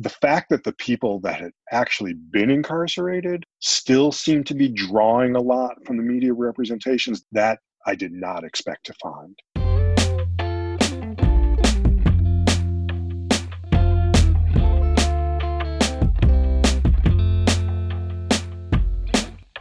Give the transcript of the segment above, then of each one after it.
the fact that the people that had actually been incarcerated still seem to be drawing a lot from the media representations that I did not expect to find.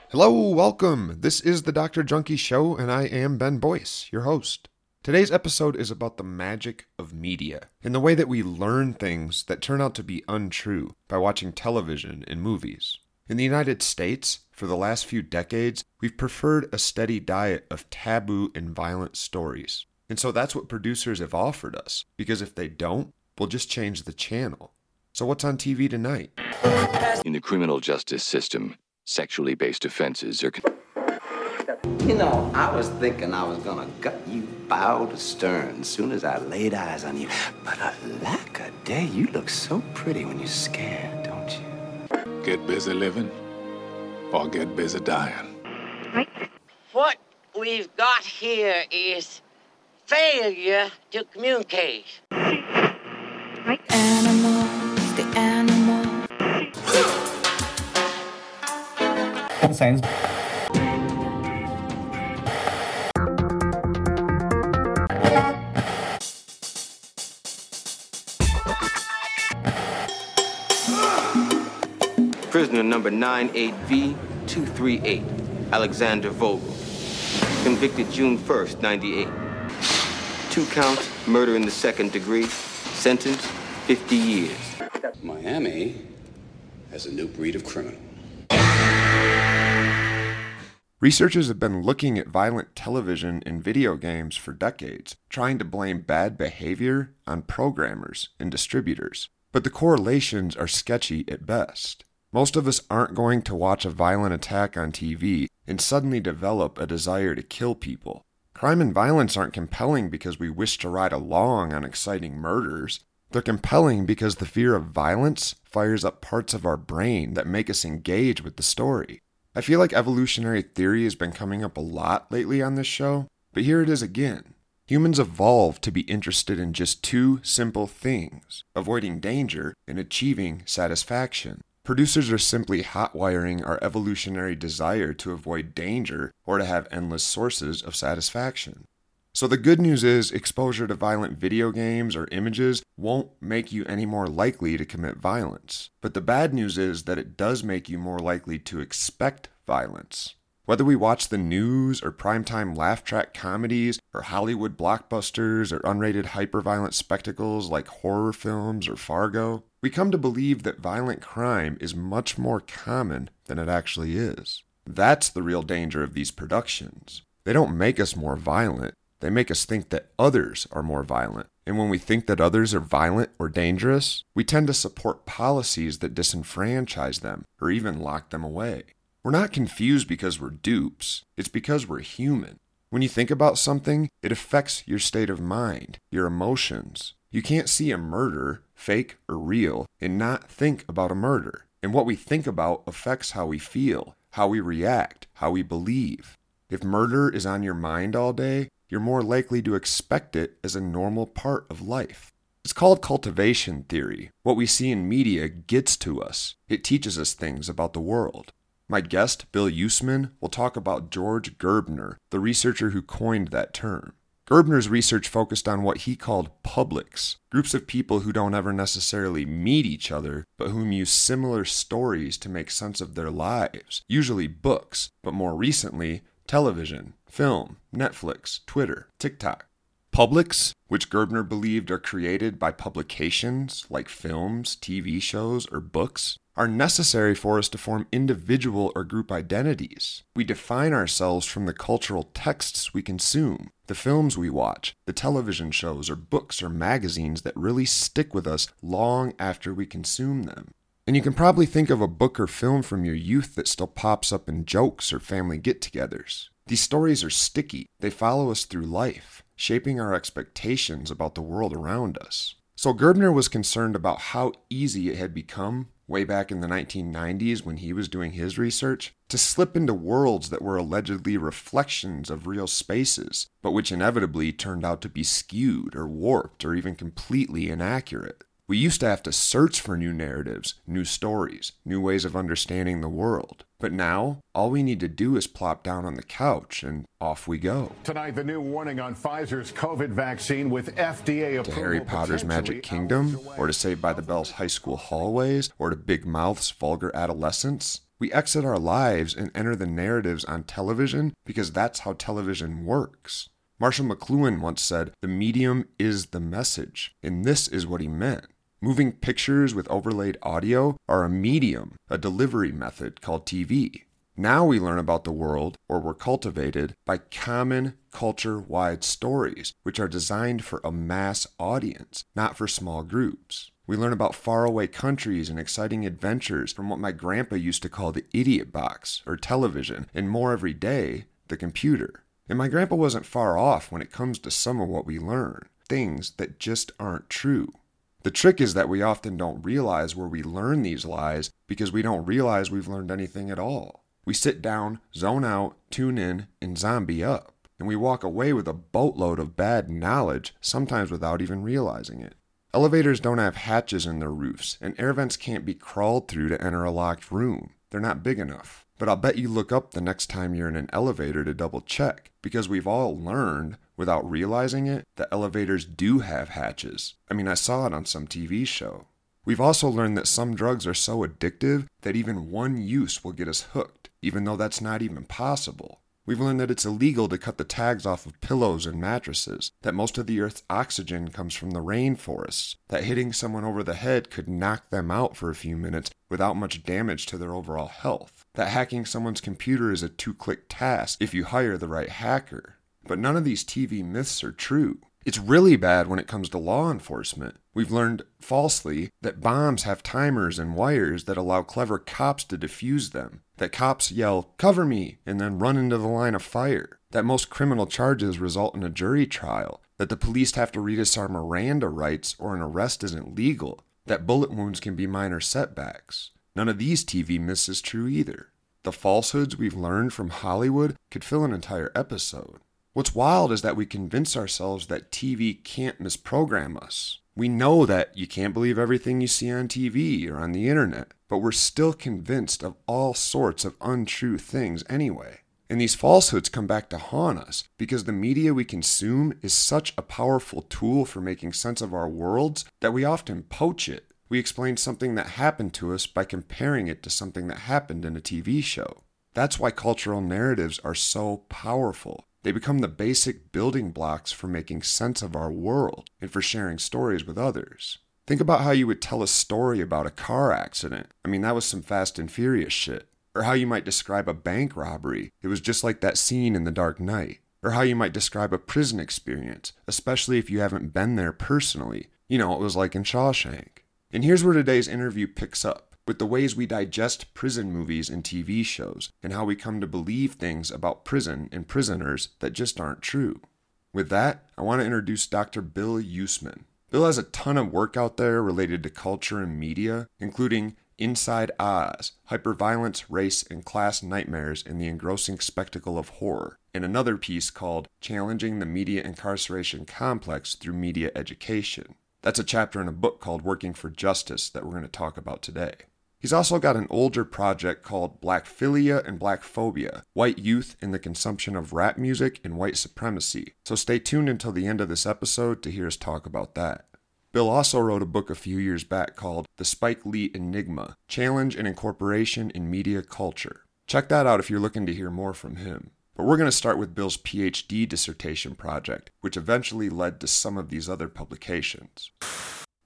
Hello, welcome. This is the Dr. Junkie Show, and I am Ben Boyce, your host. Today's episode is about the magic of media and the way that we learn things that turn out to be untrue by watching television and movies. In the United States, for the last few decades, we've preferred a steady diet of taboo and violent stories. And so that's what producers have offered us, because if they don't, we'll just change the channel. So, what's on TV tonight? In the criminal justice system, sexually based offenses are. You know, I was thinking I was gonna gut you bow to stern as soon as I laid eyes on you. But alack a day, you look so pretty when you're scared, don't you? Get busy living or get busy dying. Right? What we've got here is failure to communicate. Animals, the animals. Science. Prisoner number 98V238, Alexander Vogel. Convicted June 1st, 98. Two counts, murder in the second degree. Sentence, 50 years. Miami has a new breed of criminal. Researchers have been looking at violent television and video games for decades, trying to blame bad behavior on programmers and distributors. But the correlations are sketchy at best. Most of us aren't going to watch a violent attack on TV and suddenly develop a desire to kill people. Crime and violence aren't compelling because we wish to ride along on exciting murders. They're compelling because the fear of violence fires up parts of our brain that make us engage with the story. I feel like evolutionary theory has been coming up a lot lately on this show, but here it is again. Humans evolved to be interested in just two simple things avoiding danger and achieving satisfaction. Producers are simply hotwiring our evolutionary desire to avoid danger or to have endless sources of satisfaction. So, the good news is exposure to violent video games or images won't make you any more likely to commit violence. But the bad news is that it does make you more likely to expect violence. Whether we watch the news or primetime laugh track comedies or Hollywood blockbusters or unrated hyperviolent spectacles like horror films or Fargo, we come to believe that violent crime is much more common than it actually is. That's the real danger of these productions. They don't make us more violent, they make us think that others are more violent. And when we think that others are violent or dangerous, we tend to support policies that disenfranchise them or even lock them away. We're not confused because we're dupes, it's because we're human. When you think about something, it affects your state of mind, your emotions. You can't see a murder, fake or real, and not think about a murder. And what we think about affects how we feel, how we react, how we believe. If murder is on your mind all day, you're more likely to expect it as a normal part of life. It's called cultivation theory. What we see in media gets to us, it teaches us things about the world. My guest, Bill Yousman, will talk about George Gerbner, the researcher who coined that term. Gerbner's research focused on what he called publics, groups of people who don't ever necessarily meet each other, but whom use similar stories to make sense of their lives, usually books, but more recently, television, film, Netflix, Twitter, TikTok. Publics, which Gerbner believed are created by publications like films, TV shows, or books, are necessary for us to form individual or group identities. We define ourselves from the cultural texts we consume, the films we watch, the television shows or books or magazines that really stick with us long after we consume them. And you can probably think of a book or film from your youth that still pops up in jokes or family get togethers. These stories are sticky, they follow us through life, shaping our expectations about the world around us. So Gerbner was concerned about how easy it had become, way back in the 1990s when he was doing his research, to slip into worlds that were allegedly reflections of real spaces, but which inevitably turned out to be skewed or warped or even completely inaccurate. We used to have to search for new narratives, new stories, new ways of understanding the world. But now, all we need to do is plop down on the couch and off we go. Tonight, the new warning on Pfizer's COVID vaccine with FDA approval. to. Harry Potter's Magic Kingdom, or to Saved by the Bell's high school hallways, or to Big Mouth's vulgar adolescence. We exit our lives and enter the narratives on television because that's how television works. Marshall McLuhan once said, The medium is the message, and this is what he meant. Moving pictures with overlaid audio are a medium, a delivery method called TV. Now we learn about the world, or we're cultivated, by common culture wide stories, which are designed for a mass audience, not for small groups. We learn about faraway countries and exciting adventures from what my grandpa used to call the idiot box, or television, and more every day, the computer. And my grandpa wasn't far off when it comes to some of what we learn things that just aren't true. The trick is that we often don't realize where we learn these lies because we don't realize we've learned anything at all. We sit down, zone out, tune in, and zombie up. And we walk away with a boatload of bad knowledge, sometimes without even realizing it. Elevators don't have hatches in their roofs, and air vents can't be crawled through to enter a locked room. They're not big enough. But I'll bet you look up the next time you're in an elevator to double check, because we've all learned, without realizing it, the elevators do have hatches. I mean, I saw it on some TV show. We've also learned that some drugs are so addictive that even one use will get us hooked, even though that's not even possible. We've learned that it's illegal to cut the tags off of pillows and mattresses, that most of the Earth's oxygen comes from the rainforests, that hitting someone over the head could knock them out for a few minutes without much damage to their overall health, that hacking someone's computer is a two click task if you hire the right hacker. But none of these TV myths are true. It's really bad when it comes to law enforcement. We've learned falsely that bombs have timers and wires that allow clever cops to defuse them, that cops yell, cover me, and then run into the line of fire, that most criminal charges result in a jury trial, that the police have to read us our Miranda rights or an arrest isn't legal, that bullet wounds can be minor setbacks. None of these TV myths is true either. The falsehoods we've learned from Hollywood could fill an entire episode. What's wild is that we convince ourselves that TV can't misprogram us. We know that you can't believe everything you see on TV or on the internet, but we're still convinced of all sorts of untrue things anyway. And these falsehoods come back to haunt us because the media we consume is such a powerful tool for making sense of our worlds that we often poach it. We explain something that happened to us by comparing it to something that happened in a TV show. That's why cultural narratives are so powerful. They become the basic building blocks for making sense of our world and for sharing stories with others. Think about how you would tell a story about a car accident. I mean, that was some fast and furious shit. Or how you might describe a bank robbery. It was just like that scene in The Dark Knight. Or how you might describe a prison experience, especially if you haven't been there personally. You know, it was like in Shawshank. And here's where today's interview picks up with the ways we digest prison movies and TV shows, and how we come to believe things about prison and prisoners that just aren't true. With that, I want to introduce Dr. Bill Yousman. Bill has a ton of work out there related to culture and media, including Inside Oz, Hyperviolence, Race, and Class Nightmares in the Engrossing Spectacle of Horror, and another piece called Challenging the Media Incarceration Complex Through Media Education. That's a chapter in a book called Working for Justice that we're going to talk about today. He's also got an older project called Blackophilia and Blackophobia White Youth in the Consumption of Rap Music and White Supremacy. So stay tuned until the end of this episode to hear us talk about that. Bill also wrote a book a few years back called The Spike Lee Enigma Challenge and Incorporation in Media Culture. Check that out if you're looking to hear more from him. But we're going to start with Bill's PhD dissertation project, which eventually led to some of these other publications.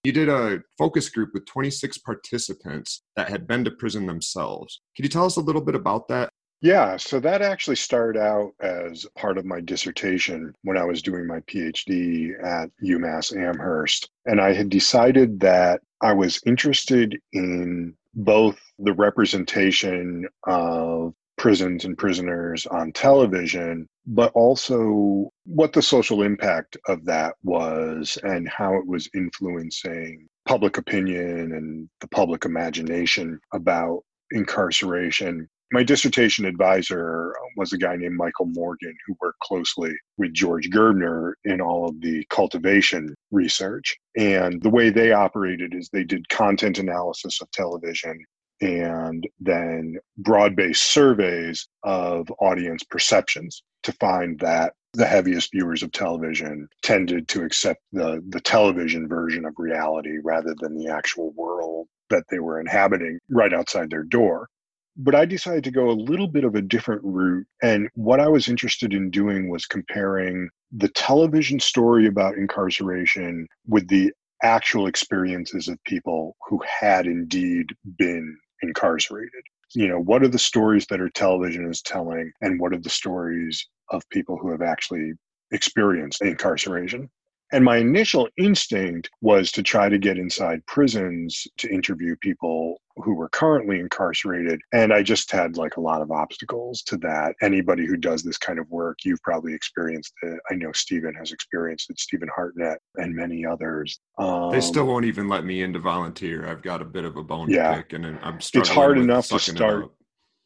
You did a focus group with 26 participants that had been to prison themselves. Can you tell us a little bit about that? Yeah, so that actually started out as part of my dissertation when I was doing my PhD at UMass Amherst. And I had decided that I was interested in both the representation of prisons and prisoners on television, but also what the social impact of that was and how it was influencing public opinion and the public imagination about incarceration My dissertation advisor was a guy named Michael Morgan who worked closely with George Gerbner in all of the cultivation research. And the way they operated is they did content analysis of television and then broad based surveys of audience perceptions to find that the heaviest viewers of television tended to accept the, the television version of reality rather than the actual world that they were inhabiting right outside their door. But I decided to go a little bit of a different route. And what I was interested in doing was comparing the television story about incarceration with the actual experiences of people who had indeed been incarcerated. You know, what are the stories that our television is telling, and what are the stories of people who have actually experienced incarceration? And my initial instinct was to try to get inside prisons to interview people who were currently incarcerated. And I just had like a lot of obstacles to that. Anybody who does this kind of work, you've probably experienced it. I know Stephen has experienced it, Stephen Hartnett and many others. Um, they still won't even let me in to volunteer. I've got a bit of a bone yeah, to pick and I'm struggling. It's hard enough to start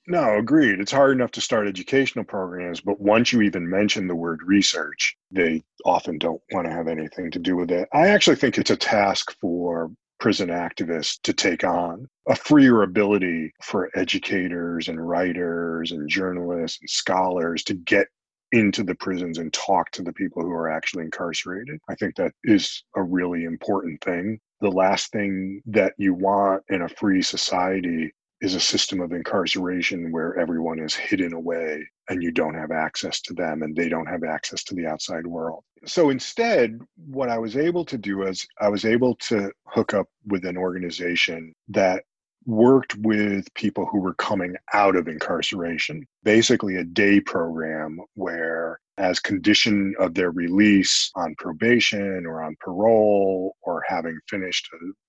no, agreed. It's hard enough to start educational programs, but once you even mention the word research, they often don't want to have anything to do with it. I actually think it's a task for prison activists to take on a freer ability for educators and writers and journalists and scholars to get into the prisons and talk to the people who are actually incarcerated. I think that is a really important thing. The last thing that you want in a free society is a system of incarceration where everyone is hidden away and you don't have access to them and they don't have access to the outside world. So instead, what I was able to do is I was able to hook up with an organization that worked with people who were coming out of incarceration, basically a day program where as condition of their release on probation or on parole or having finished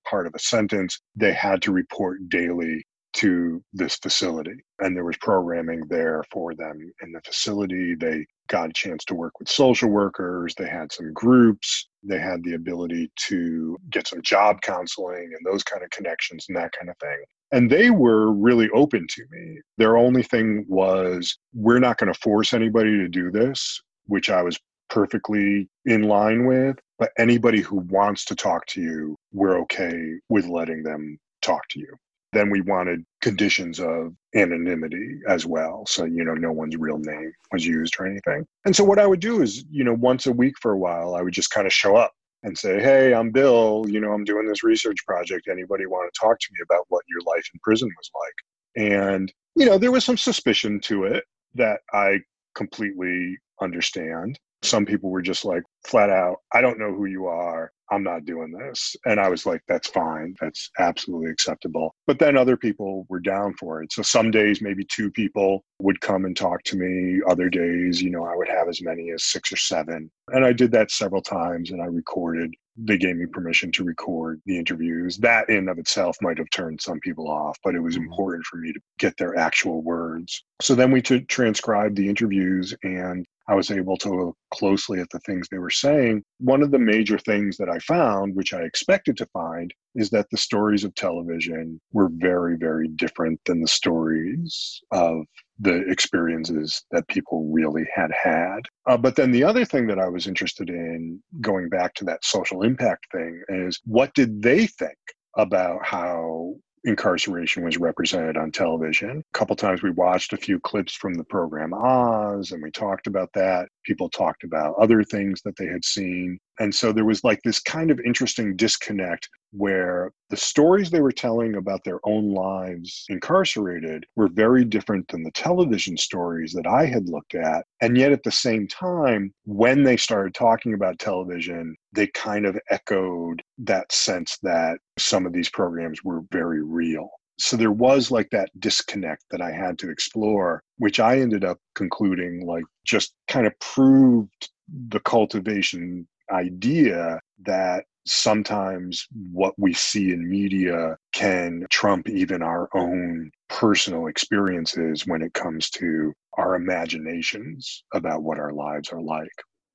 part of a sentence, they had to report daily to this facility. And there was programming there for them in the facility. They got a chance to work with social workers. They had some groups. They had the ability to get some job counseling and those kind of connections and that kind of thing. And they were really open to me. Their only thing was, we're not going to force anybody to do this, which I was perfectly in line with. But anybody who wants to talk to you, we're okay with letting them talk to you. Then we wanted conditions of anonymity as well. So, you know, no one's real name was used or anything. And so, what I would do is, you know, once a week for a while, I would just kind of show up and say, Hey, I'm Bill. You know, I'm doing this research project. Anybody want to talk to me about what your life in prison was like? And, you know, there was some suspicion to it that I completely understand. Some people were just like flat out, I don't know who you are. I'm not doing this. And I was like, that's fine. That's absolutely acceptable. But then other people were down for it. So some days, maybe two people would come and talk to me. Other days, you know, I would have as many as six or seven. And I did that several times and I recorded. They gave me permission to record the interviews. That in of itself might have turned some people off, but it was mm-hmm. important for me to get their actual words. So then we t- transcribed the interviews and I was able to look closely at the things they were saying. One of the major things that I found, which I expected to find, is that the stories of television were very, very different than the stories of the experiences that people really had had. Uh, but then the other thing that I was interested in, going back to that social impact thing, is what did they think about how incarceration was represented on television. A couple times we watched a few clips from the program Oz and we talked about that. People talked about other things that they had seen. And so there was like this kind of interesting disconnect where the stories they were telling about their own lives incarcerated were very different than the television stories that I had looked at. And yet at the same time, when they started talking about television, they kind of echoed that sense that some of these programs were very real. So there was like that disconnect that I had to explore, which I ended up concluding like just kind of proved the cultivation idea that sometimes what we see in media can trump even our own personal experiences when it comes to our imaginations about what our lives are like.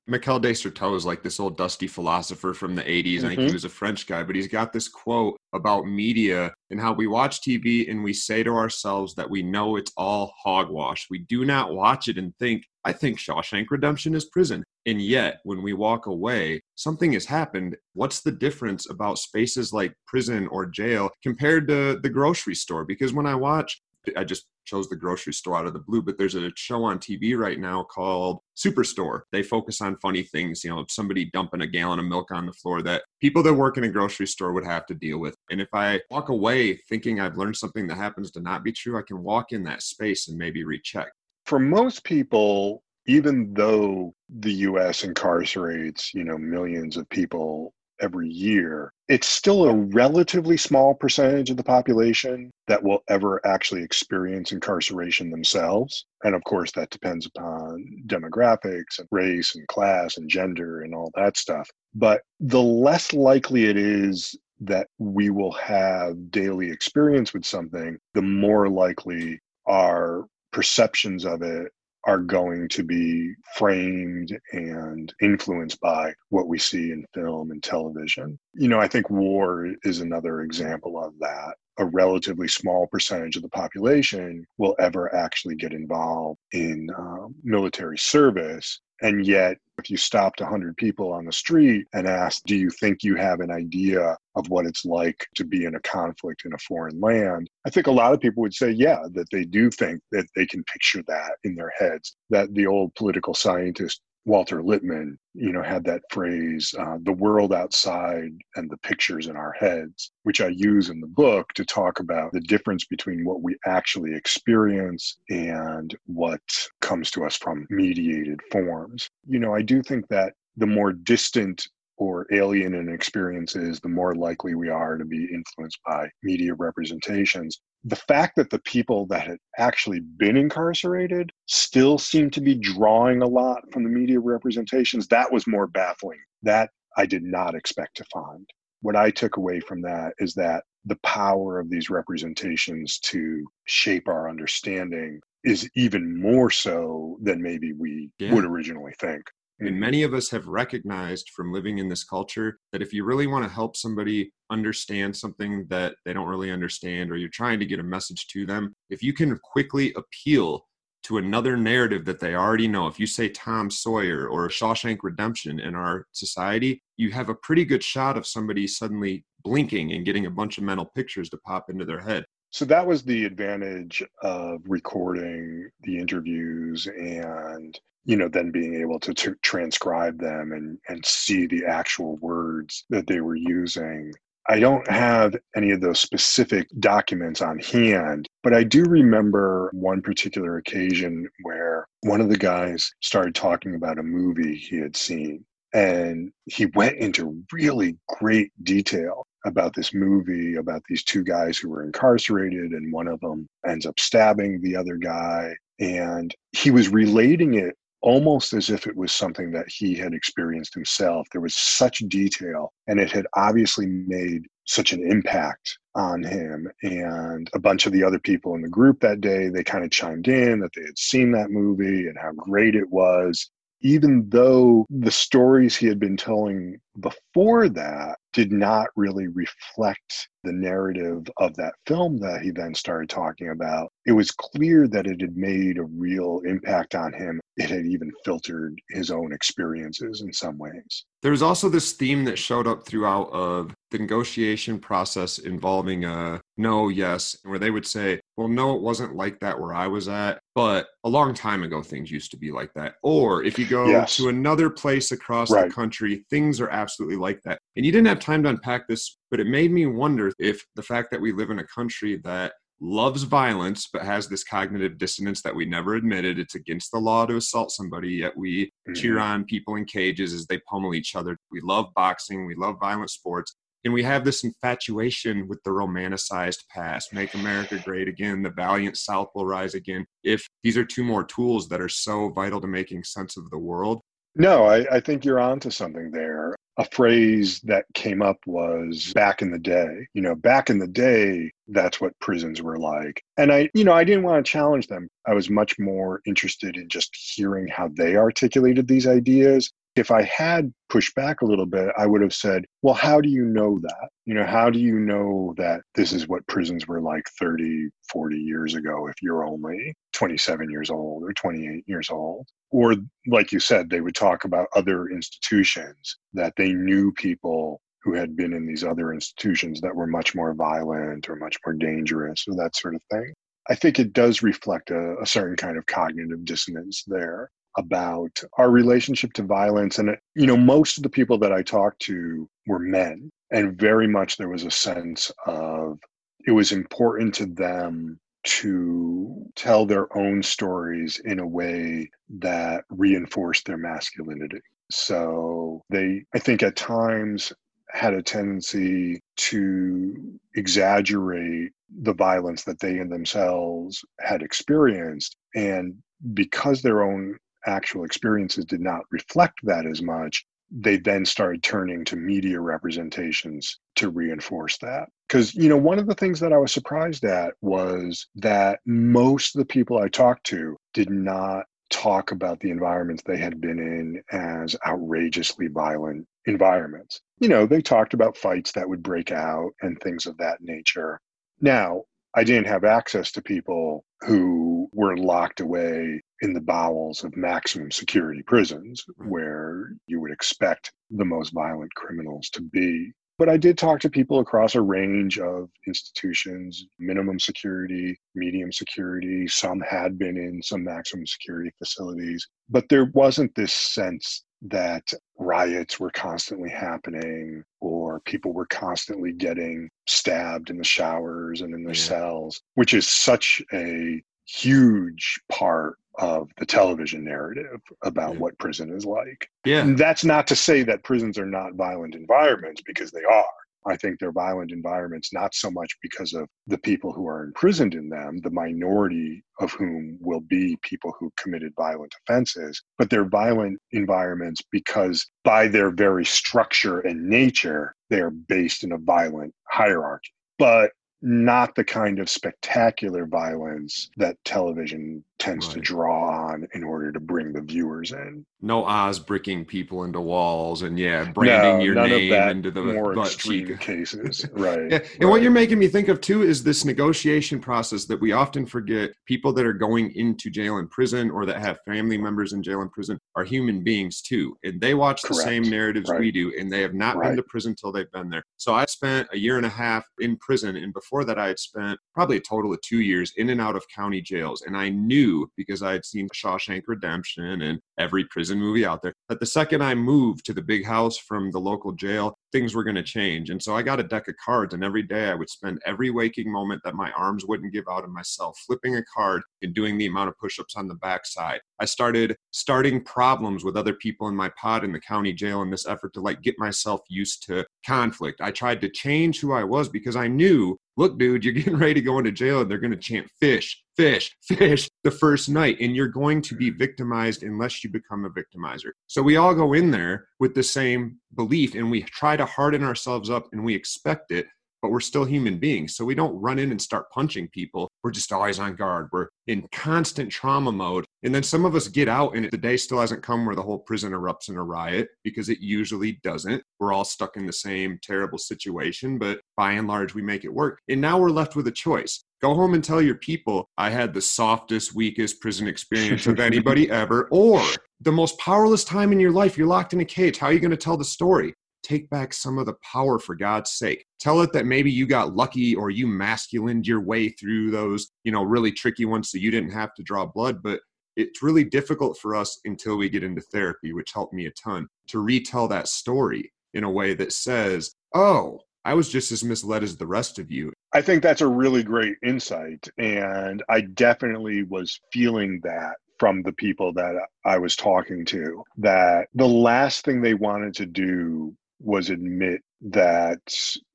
Michel de Certeau is like this old dusty philosopher from the 80s. Mm-hmm. I think he was a French guy, but he's got this quote about media and how we watch TV and we say to ourselves that we know it's all hogwash. We do not watch it and think, I think Shawshank Redemption is prison. And yet, when we walk away, something has happened. What's the difference about spaces like prison or jail compared to the grocery store? Because when I watch, I just chose the grocery store out of the blue, but there's a show on TV right now called Superstore. They focus on funny things, you know, somebody dumping a gallon of milk on the floor that people that work in a grocery store would have to deal with. And if I walk away thinking I've learned something that happens to not be true, I can walk in that space and maybe recheck. For most people, even though the US incarcerates, you know, millions of people every year, it's still a relatively small percentage of the population that will ever actually experience incarceration themselves. And of course, that depends upon demographics and race and class and gender and all that stuff. But the less likely it is that we will have daily experience with something, the more likely our perceptions of it are going to be framed and influenced by what we see in film and television. You know, I think war is another example of that. A relatively small percentage of the population will ever actually get involved in um, military service. And yet, if you stopped 100 people on the street and asked, Do you think you have an idea of what it's like to be in a conflict in a foreign land? I think a lot of people would say, Yeah, that they do think that they can picture that in their heads. That the old political scientist Walter Lippmann, you know, had that phrase, uh, the world outside and the pictures in our heads, which I use in the book to talk about the difference between what we actually experience and what comes to us from mediated forms. You know, I do think that the more distant or alien in experiences, the more likely we are to be influenced by media representations. The fact that the people that had actually been incarcerated still seem to be drawing a lot from the media representations, that was more baffling. That I did not expect to find. What I took away from that is that the power of these representations to shape our understanding is even more so than maybe we yeah. would originally think. And many of us have recognized from living in this culture that if you really want to help somebody understand something that they don't really understand, or you're trying to get a message to them, if you can quickly appeal to another narrative that they already know, if you say Tom Sawyer or Shawshank Redemption in our society, you have a pretty good shot of somebody suddenly blinking and getting a bunch of mental pictures to pop into their head. So that was the advantage of recording the interviews and you know then being able to transcribe them and and see the actual words that they were using I don't have any of those specific documents on hand, but I do remember one particular occasion where one of the guys started talking about a movie he had seen. And he went into really great detail about this movie, about these two guys who were incarcerated, and one of them ends up stabbing the other guy. And he was relating it almost as if it was something that he had experienced himself. There was such detail, and it had obviously made such an impact on him. And a bunch of the other people in the group that day, they kind of chimed in that they had seen that movie and how great it was. Even though the stories he had been telling before that did not really reflect the narrative of that film that he then started talking about, it was clear that it had made a real impact on him. It had even filtered his own experiences in some ways. There was also this theme that showed up throughout of the negotiation process involving a no, yes, where they would say, well, no, it wasn't like that where I was at, but a long time ago things used to be like that. Or if you go yes. to another place across right. the country, things are absolutely like that. And you didn't have time to unpack this, but it made me wonder if the fact that we live in a country that loves violence but has this cognitive dissonance that we never admitted it's against the law to assault somebody yet we mm-hmm. cheer on people in cages as they pummel each other we love boxing we love violent sports and we have this infatuation with the romanticized past make america great again the valiant south will rise again if these are two more tools that are so vital to making sense of the world no, I, I think you're onto something there. A phrase that came up was back in the day. You know, back in the day, that's what prisons were like. And I, you know, I didn't want to challenge them. I was much more interested in just hearing how they articulated these ideas. If I had pushed back a little bit, I would have said, well, how do you know that? You know, how do you know that this is what prisons were like 30, 40 years ago if you're only 27 years old or 28 years old? Or, like you said, they would talk about other institutions that they knew people who had been in these other institutions that were much more violent or much more dangerous or that sort of thing. I think it does reflect a, a certain kind of cognitive dissonance there about our relationship to violence. And, you know, most of the people that I talked to were men, and very much there was a sense of it was important to them to tell their own stories in a way that reinforced their masculinity. So they, I think at times, had a tendency to exaggerate the violence that they in themselves had experienced. And because their own actual experiences did not reflect that as much, they then started turning to media representations to reinforce that. Because, you know, one of the things that I was surprised at was that most of the people I talked to did not talk about the environments they had been in as outrageously violent environments. You know, they talked about fights that would break out and things of that nature. Now, I didn't have access to people who were locked away in the bowels of maximum security prisons where you would expect the most violent criminals to be. But I did talk to people across a range of institutions, minimum security, medium security. Some had been in some maximum security facilities. But there wasn't this sense that riots were constantly happening or people were constantly getting stabbed in the showers and in their yeah. cells, which is such a huge part of the television narrative about yeah. what prison is like. Yeah. And that's not to say that prisons are not violent environments because they are. I think they're violent environments not so much because of the people who are imprisoned in them, the minority of whom will be people who committed violent offenses, but they're violent environments because by their very structure and nature, they are based in a violent hierarchy. But not the kind of spectacular violence that television tends right. to draw on in order to bring the viewers in. No Oz bricking people into walls and yeah, branding no, your name into the more extreme cheek. cases. Right. yeah. And right. what you're making me think of too is this negotiation process that we often forget. People that are going into jail and prison or that have family members in jail and prison are human beings too. And they watch Correct. the same narratives right. we do and they have not been to prison till they've been there. So I spent a year and a half in prison and before that I had spent probably a total of 2 years in and out of county jails and I knew because I had seen Shawshank Redemption and every prison movie out there that the second I moved to the big house from the local jail, things were going to change. And so I got a deck of cards, and every day I would spend every waking moment that my arms wouldn't give out of myself flipping a card and doing the amount of push ups on the backside. I started starting problems with other people in my pod in the county jail in this effort to like get myself used to conflict. I tried to change who I was because I knew look, dude, you're getting ready to go into jail and they're going to chant fish, fish, fish the first night. And you're going to be victimized unless you become a victimizer. So we all go in there with the same belief and we try to harden ourselves up and we expect it but we're still human beings. So we don't run in and start punching people. We're just always on guard. We're in constant trauma mode. And then some of us get out and the day still hasn't come where the whole prison erupts in a riot because it usually doesn't. We're all stuck in the same terrible situation, but by and large, we make it work. And now we're left with a choice. Go home and tell your people I had the softest, weakest prison experience of anybody ever, or the most powerless time in your life. You're locked in a cage. How are you going to tell the story? Take back some of the power for God's sake. Tell it that maybe you got lucky or you masculined your way through those, you know, really tricky ones so you didn't have to draw blood. But it's really difficult for us until we get into therapy, which helped me a ton, to retell that story in a way that says, oh, I was just as misled as the rest of you. I think that's a really great insight. And I definitely was feeling that from the people that I was talking to that the last thing they wanted to do was admit that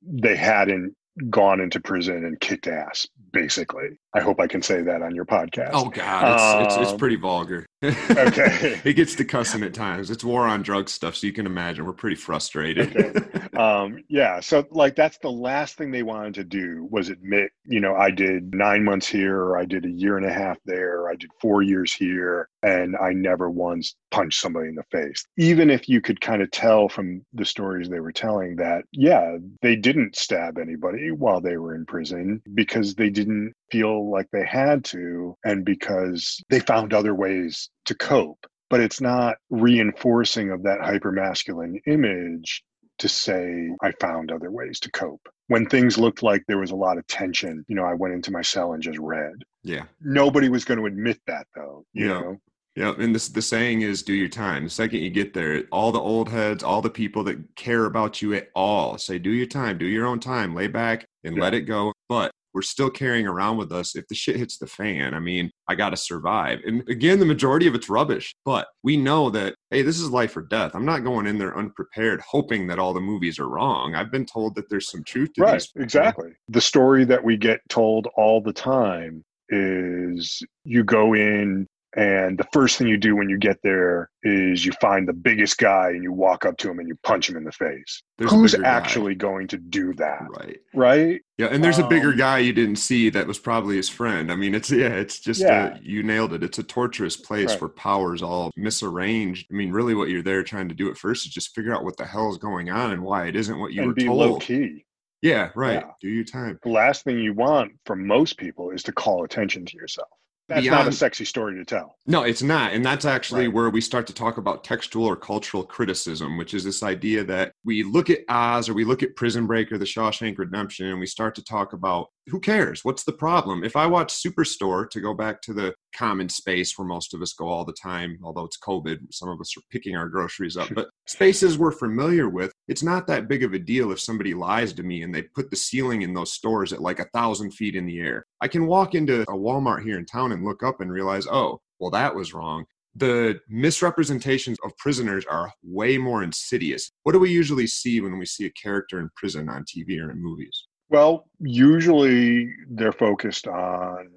they hadn't gone into prison and kicked ass basically i hope i can say that on your podcast oh god it's, um, it's, it's, pretty vulgar okay it gets to cussing at times it's war on drug stuff so you can imagine we're pretty frustrated okay. um, yeah. So like that's the last thing they wanted to do was admit, you know, I did nine months here, or I did a year and a half there, I did four years here, and I never once punched somebody in the face. Even if you could kind of tell from the stories they were telling that, yeah, they didn't stab anybody while they were in prison because they didn't feel like they had to, and because they found other ways to cope but it's not reinforcing of that hypermasculine image to say I found other ways to cope. When things looked like there was a lot of tension, you know, I went into my cell and just read. Yeah. Nobody was going to admit that though, you Yeah. know. Yeah, and this the saying is do your time. The second you get there, all the old heads, all the people that care about you at all say do your time, do your own time, lay back and let it go. But we're still carrying around with us if the shit hits the fan. I mean, I got to survive. And again, the majority of it's rubbish, but we know that hey, this is life or death. I'm not going in there unprepared hoping that all the movies are wrong. I've been told that there's some truth to Right, these. exactly. The story that we get told all the time is you go in and the first thing you do when you get there is you find the biggest guy and you walk up to him and you punch him in the face. There's Who's bigger guy. actually going to do that? Right. Right? Yeah, and there's a bigger Um, guy you didn't see that was probably his friend. I mean, it's yeah, it's just Yeah. A, you nailed it. It's a torturous place Right. where powers all misarranged. I mean, really, what you're there trying to do at first is just figure out what the hell is going on and why it isn't what you and were be told. low key. Yeah, right. Yeah. Do your time. The last thing you want from most people is to call attention to yourself. That's not a sexy story to tell. No, it's not. And that's actually Right. where we start to talk about textual or cultural criticism, which is this idea that we look at Oz or we look at Prison Break or The Shawshank Redemption and we start to talk about who cares? What's the problem? If I watch Superstore, to go back to the common space where most of us go all the time, although it's COVID, some of us are picking our groceries up, but spaces we're familiar with, it's not that big of a deal if somebody lies to me and they put the ceiling in those stores at like a thousand feet in the air. I can walk into a Walmart here in town and look up and realize, oh, well, that was wrong. The misrepresentations of prisoners are way more insidious. What do we usually see when we see a character in prison on TV or in movies? Well, usually they're focused on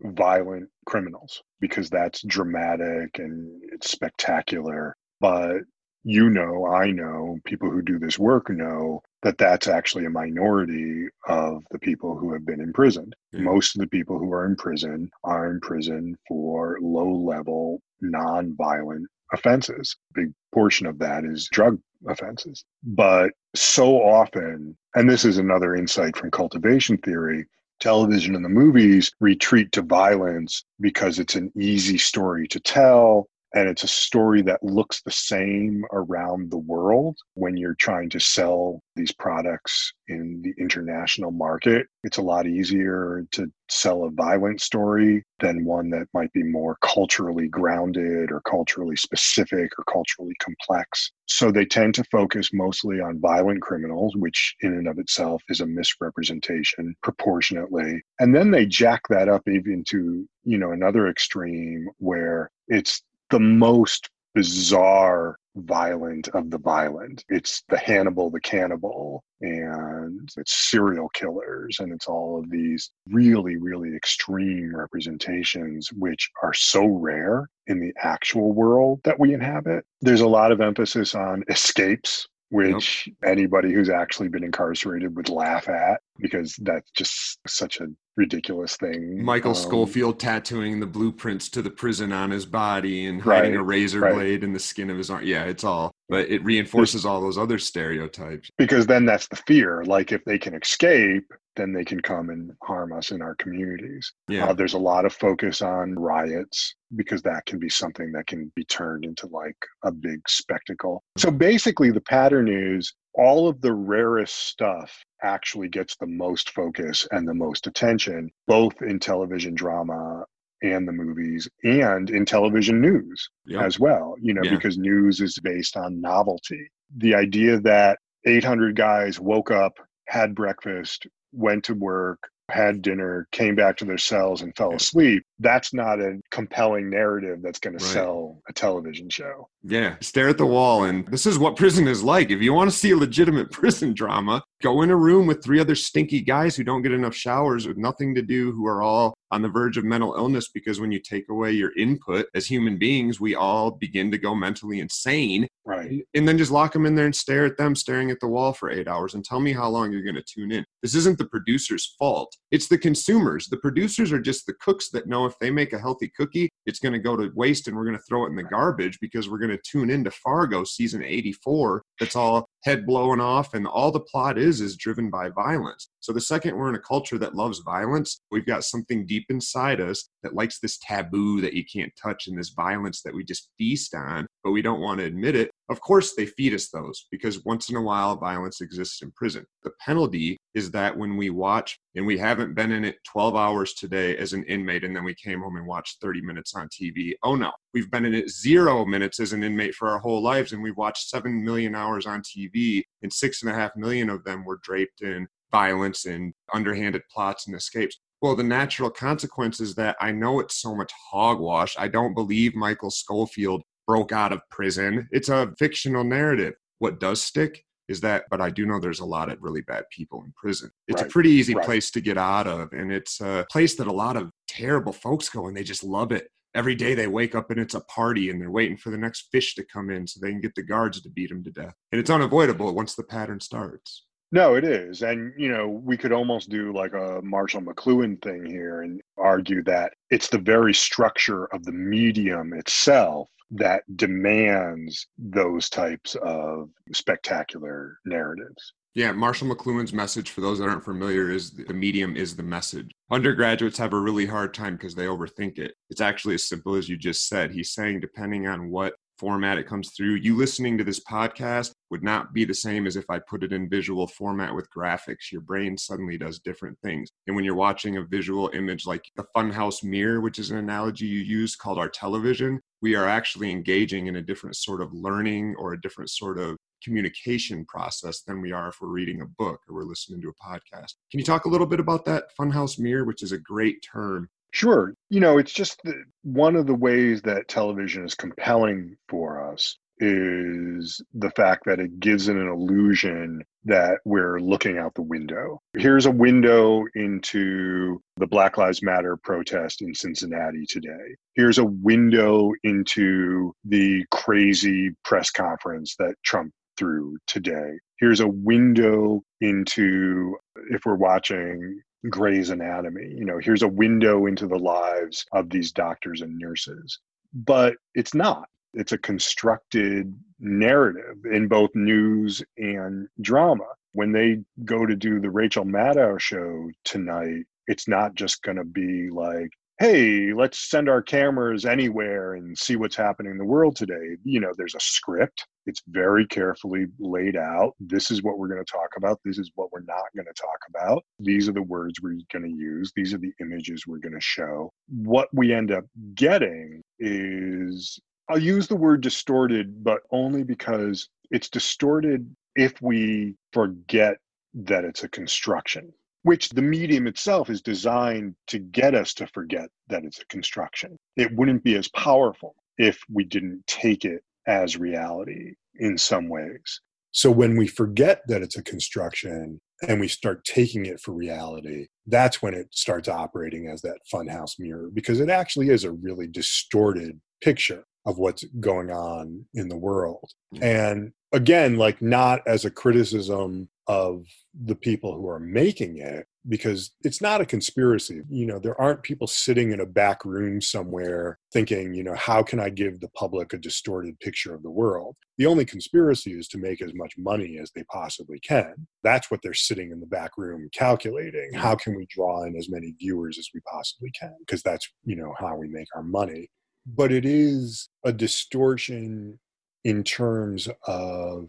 violent criminals because that's dramatic and it's spectacular. But you know, I know, people who do this work know that that's actually a minority of the people who have been imprisoned. Yeah. Most of the people who are in prison are in prison for low level, non violent offenses. Big portion of that is drug offenses. But so often, and this is another insight from cultivation theory, television and the movies retreat to violence because it's an easy story to tell. And it's a story that looks the same around the world when you're trying to sell these products in the international market. It's a lot easier to sell a violent story than one that might be more culturally grounded or culturally specific or culturally complex. So they tend to focus mostly on violent criminals, which in and of itself is a misrepresentation proportionately. And then they jack that up even to, you know, another extreme where it's the most bizarre violent of the violent. It's the Hannibal the cannibal and it's serial killers and it's all of these really really extreme representations which are so rare in the actual world that we inhabit. There's a lot of emphasis on escapes which anybody who's actually been incarcerated would laugh at because that's just such a ridiculous thing. Michael Um, Scofield tattooing the blueprints to the prison on his body and hiding a razor right. blade in the skin of his arm. Yeah, it's all, but it reinforces all those other stereotypes. because then that's the fear like if they can escape then they can come and harm us in our communities Yeah. uh, there's a lot of focus on riots because that can be something that can be turned into like a big spectacle so basically the pattern is all of the rarest stuff actually gets the most focus and the most attention both in television drama and the movies and in television news as well you know Yeah. because news is based on novelty. The idea that 800 guys woke up had breakfast went to work had dinner came back to their cells and fell asleep that's not a compelling narrative that's going Right. to sell a television show. Yeah, stare at the wall. And this is what prison is like. If you want to see a legitimate prison drama, go in a room with three other stinky guys who don't get enough showers with nothing to do, who are all on the verge of mental illness. Because when you take away your input as human beings, we all begin to go mentally insane. Right. And then just lock them in there and stare at them staring at the wall for eight hours and tell me how long you're going to tune in. This isn't the producer's fault. It's the consumers. The producers are just the cooks that know if they make a healthy cookie, it's going to go to waste and we're going to throw it in the garbage because we're going to tune into Fargo season 84. That's all head blowing off. And all the plot is, is driven by violence. So the second we're in a culture that loves violence, we've got something deep inside us that likes this taboo that you can't touch and this violence that we just feast on, but we don't want to admit it. Of course, they feed us those because once in a while, violence exists in prison. The penalty is that when we watch and we haven't been in it 12 hours today as an inmate, and then we came home and watched 30 minutes on TV. Oh no, we've been in it zero minutes as an inmate for our whole lives, and we've watched 7 million hours on TV, and six and a half million of them were draped in violence and underhanded plots and escapes. Well, the natural consequence is that I know it's so much hogwash. I don't believe Michael Scofield broke out of prison. It's a fictional narrative. What does stick is that, but I do know there's a lot of really bad people in prison. It's Right, a pretty easy right. place to get out of, and it's a place that a lot of terrible folks go and they just love it. Every day they wake up and it's a party and they're waiting for the next fish to come in so they can get the guards to beat them to death. And it's unavoidable once the pattern starts. No, it is. And, you know, we could almost do like a Marshall McLuhan thing here and argue that it's the very structure of the medium itself that demands those types of spectacular narratives. Yeah, Marshall McLuhan's message, for those that aren't familiar, is the medium is the message. Undergraduates have a really hard time because they overthink it. It's actually as simple as you just said. He's saying, depending on what format it comes through, you listening to this podcast would not be the same as if I put it in visual format with graphics. Your brain suddenly does different things. And when you're watching a visual image like the funhouse mirror, which is an analogy you use called our television, we are actually engaging in a different sort of learning or a different sort of communication process than we are if we're reading a book or we're listening to a podcast. Can you talk a little bit about that funhouse mirror, which is a great term? Sure. You know, it's just that one of the ways that television is compelling for us is the fact that it gives it an illusion that we're looking out the window. Here's a window into the Black Lives Matter protest in Cincinnati today. Here's a window into the crazy press conference that Trump threw today. Here's a window into, if we're watching Grey's Anatomy. You know, here's a window into the lives of these doctors and nurses. But it's not. It's a constructed narrative in both news and drama. When they go to do the Rachel Maddow show tonight, it's not just going to be like, hey, let's send our cameras anywhere and see what's happening in the world today. You know, there's a script, it's very carefully laid out. This is what we're going to talk about. This is what we're not going to talk about. These are the words we're going to use. These are the images we're going to show. What we end up getting is I'll use the word distorted, but only because it's distorted if we forget that it's a construction which the medium itself is designed to get us to forget that it's a construction. It wouldn't be as powerful if we didn't take it as reality in some ways. So when we forget that it's a construction and we start taking it for reality, that's when it starts operating as that funhouse mirror because it actually is a really distorted picture of what's going on in the world. And again, like not as a criticism of the people who are making it because it's not a conspiracy. You know, there aren't people sitting in a back room somewhere thinking, you know, how can I give the public a distorted picture of the world? The only conspiracy is to make as much money as they possibly can. That's what they're sitting in the back room calculating. How can we draw in as many viewers as we possibly can? Because that's, you know, how we make our money. But it is a distortion in terms of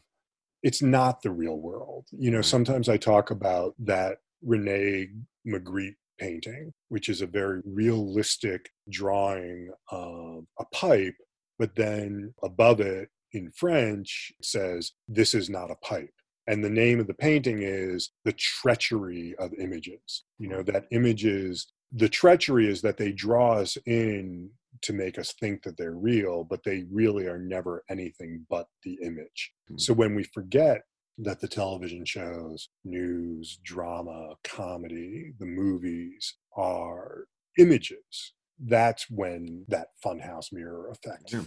it's not the real world. You know, sometimes I talk about that Rene Magritte painting, which is a very realistic drawing of a pipe, but then above it in French says, This is not a pipe. And the name of the painting is The Treachery of Images. You know, that images the treachery is that they draw us in to make us think that they're real, but they really are never anything but the image. Mm-hmm. So when we forget that the television shows, news, drama, comedy, the movies are images, that's when that funhouse mirror effect yeah.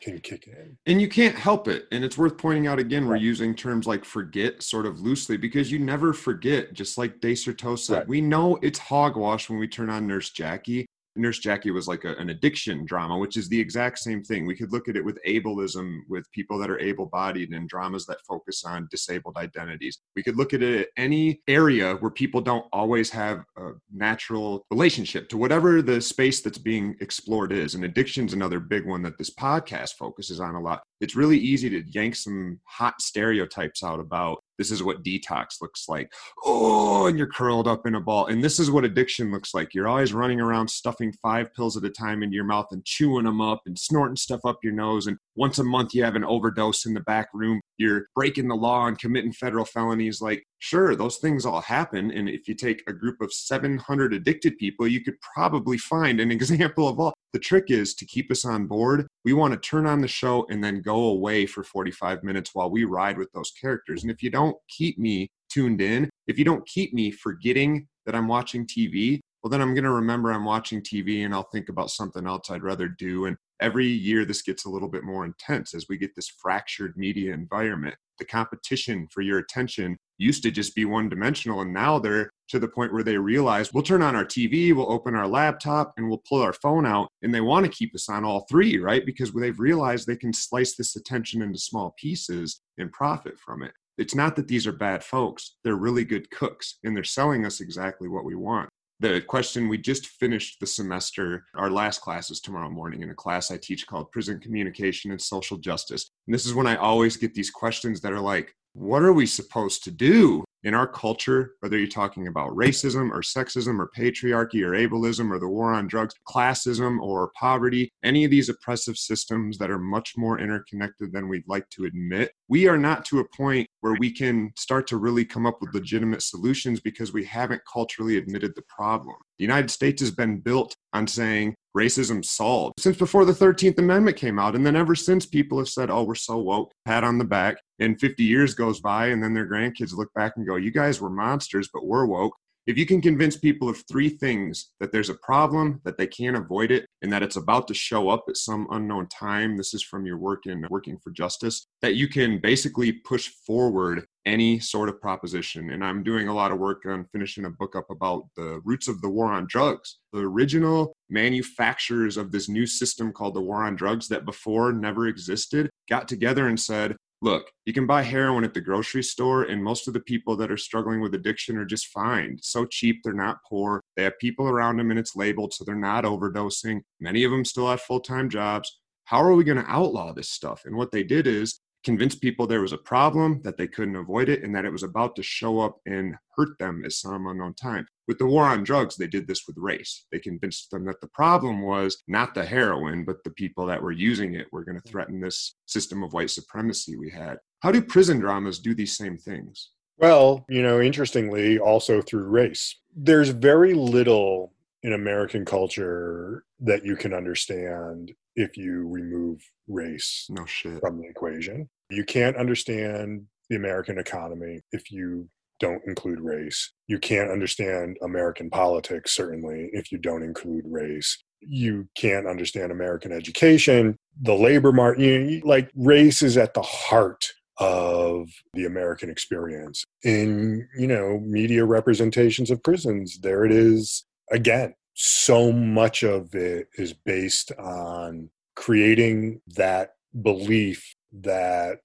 can kick in. And you can't help it. And it's worth pointing out again, right. we're using terms like forget sort of loosely because you never forget, just like De said. Right. We know it's hogwash when we turn on Nurse Jackie. Nurse Jackie was like a, an addiction drama, which is the exact same thing. We could look at it with ableism, with people that are able bodied and dramas that focus on disabled identities. We could look at it at any area where people don't always have a natural relationship to whatever the space that's being explored is. And addiction's another big one that this podcast focuses on a lot. It's really easy to yank some hot stereotypes out about this is what detox looks like. Oh, and you're curled up in a ball. And this is what addiction looks like. You're always running around stuffing five pills at a time into your mouth and chewing them up and snorting stuff up your nose. And once a month, you have an overdose in the back room. You're breaking the law and committing federal felonies. Like, sure, those things all happen. And if you take a group of 700 addicted people, you could probably find an example of all. The trick is to keep us on board. We want to turn on the show and then go away for 45 minutes while we ride with those characters. And if you don't keep me tuned in, if you don't keep me forgetting that I'm watching TV, well, then I'm going to remember I'm watching TV and I'll think about something else I'd rather do. And every year, this gets a little bit more intense as we get this fractured media environment. The competition for your attention used to just be one dimensional, and now they're to the point where they realize we'll turn on our TV, we'll open our laptop, and we'll pull our phone out. And they want to keep us on all three, right? Because they've realized they can slice this attention into small pieces and profit from it. It's not that these are bad folks, they're really good cooks, and they're selling us exactly what we want the question we just finished the semester our last class is tomorrow morning in a class i teach called prison communication and social justice and this is when i always get these questions that are like what are we supposed to do in our culture, whether you're talking about racism or sexism or patriarchy or ableism or the war on drugs, classism or poverty, any of these oppressive systems that are much more interconnected than we'd like to admit, we are not to a point where we can start to really come up with legitimate solutions because we haven't culturally admitted the problem. The United States has been built on saying racism solved since before the 13th Amendment came out. And then ever since, people have said, oh, we're so woke, pat on the back. And 50 years goes by, and then their grandkids look back and go, you guys were monsters, but we're woke. If you can convince people of three things that there's a problem, that they can't avoid it, and that it's about to show up at some unknown time, this is from your work in Working for Justice, that you can basically push forward any sort of proposition. And I'm doing a lot of work on finishing a book up about the roots of the war on drugs. The original manufacturers of this new system called the war on drugs that before never existed got together and said, look, you can buy heroin at the grocery store, and most of the people that are struggling with addiction are just fine. It's so cheap, they're not poor. They have people around them, and it's labeled, so they're not overdosing. Many of them still have full time jobs. How are we going to outlaw this stuff? And what they did is convince people there was a problem, that they couldn't avoid it, and that it was about to show up and hurt them at some unknown time. With the war on drugs, they did this with race. They convinced them that the problem was not the heroin, but the people that were using it were going to threaten this system of white supremacy we had. How do prison dramas do these same things? Well, you know, interestingly, also through race. There's very little in American culture that you can understand if you remove race no shit. from the equation. You can't understand the American economy if you don't include race. You can't understand American politics, certainly, if you don't include race. You can't understand American education, the labor market. You know, like race is at the heart of the American experience. In, you know, media representations of prisons, there it is again so much of it is based on creating that belief that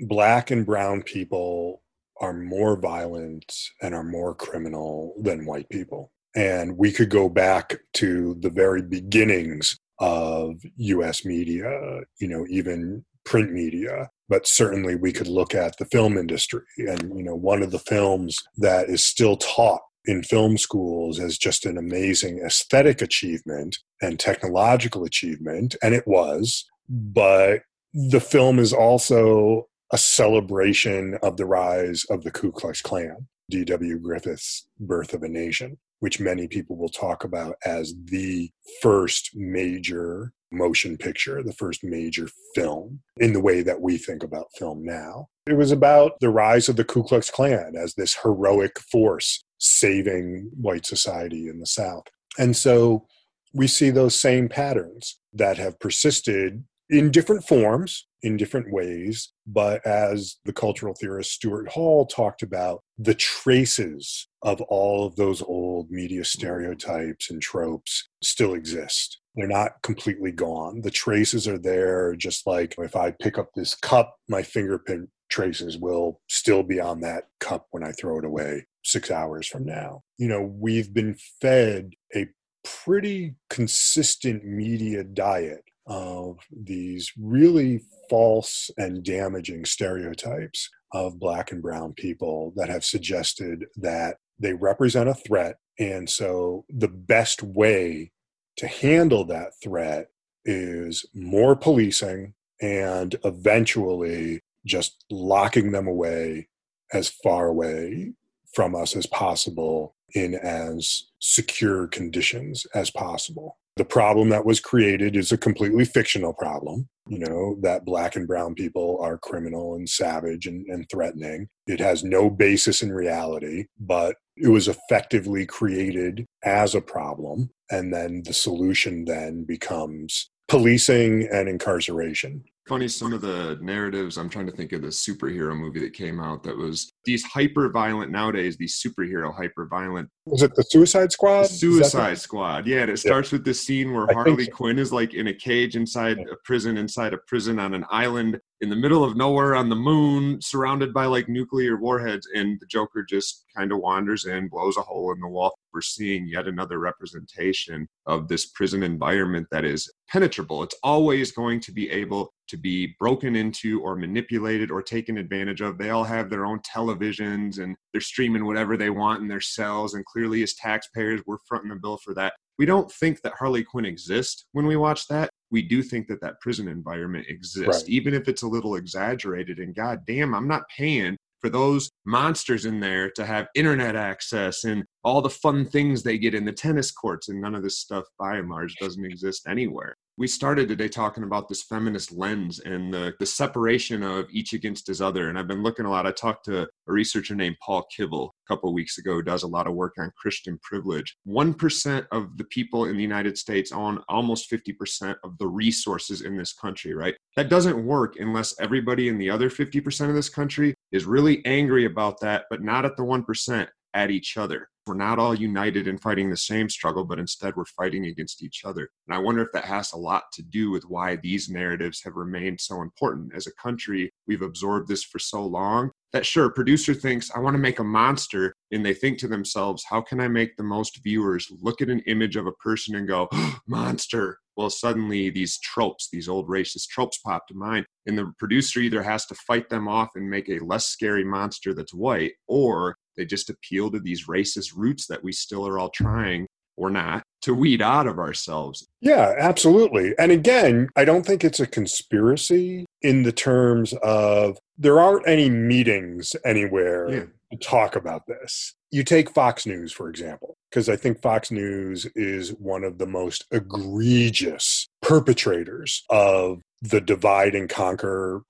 black and brown people are more violent and are more criminal than white people. And we could go back to the very beginnings of US media, you know, even print media, but certainly we could look at the film industry. And, you know, one of the films that is still taught in film schools as just an amazing aesthetic achievement and technological achievement, and it was, but the film is also a celebration of the rise of the Ku Klux Klan, D.W. Griffith's Birth of a Nation. which many people will talk about as the first major motion picture, the first major film in the way that we think about film now. It was about the rise of the Ku Klux Klan as this heroic force saving white society in the South. And so we see those same patterns that have persisted in different forms, in different ways. But as the cultural theorist Stuart Hall talked about, the traces of all of those old media stereotypes and tropes still exist. They're not completely gone. The traces are there, just like if I pick up this cup, my fingerprint traces will still be on that cup when I throw it away six hours from now. You know, we've been fed a pretty consistent media diet of these really false and damaging stereotypes of black and brown people that have suggested that they represent a threat. And so the best way to handle that threat is more policing and eventually just locking them away as far away from us as possible in as secure conditions as possible. The problem that was created is a completely fictional problem, you know, that black and brown people are criminal and savage and, and threatening. It has no basis in reality, but it was effectively created as a problem. And then the solution then becomes policing and incarceration funny some of the narratives i'm trying to think of the superhero movie that came out that was these hyper violent nowadays these superhero hyper violent was it the suicide squad the suicide squad yeah and it starts yeah. with this scene where harley so. quinn is like in a cage inside yeah. a prison inside a prison on an island in the middle of nowhere on the moon surrounded by like nuclear warheads and the joker just kind of wanders in blows a hole in the wall we're seeing yet another representation of this prison environment that is penetrable. It's always going to be able to be broken into or manipulated or taken advantage of. They all have their own televisions and they're streaming whatever they want in their cells. And clearly, as taxpayers, we're fronting the bill for that. We don't think that Harley Quinn exists when we watch that. We do think that that prison environment exists, right. even if it's a little exaggerated. And god damn, I'm not paying for those monsters in there to have internet access and all the fun things they get in the tennis courts and none of this stuff by and large doesn't exist anywhere we started today talking about this feminist lens and the, the separation of each against his other and i've been looking a lot. I talked to a researcher named paul kivel a couple of weeks ago who does a lot of work on christian privilege. 1% of the people in the united states own almost 50% of the resources in this country right? That doesn't work unless everybody in the other 50% of this country is really angry about that, but not at the 1%, at each other. We're not all united in fighting the same struggle, but instead we're fighting against each other. And I wonder if that has a lot to do with why these narratives have remained so important. As a country, we've absorbed this for so long that sure, producer thinks, I want to make a monster. And they think to themselves, how can I make the most viewers look at an image of a person and go, monster? well suddenly these tropes these old racist tropes pop to mind and the producer either has to fight them off and make a less scary monster that's white or they just appeal to these racist roots that we still are all trying or not to weed out of ourselves. Yeah, absolutely. And again, I don't think it's a conspiracy in the terms of there aren't any meetings anywhere yeah. to talk about this. You take Fox News, for example, because I think Fox News is one of the most egregious perpetrators of the divide and conquer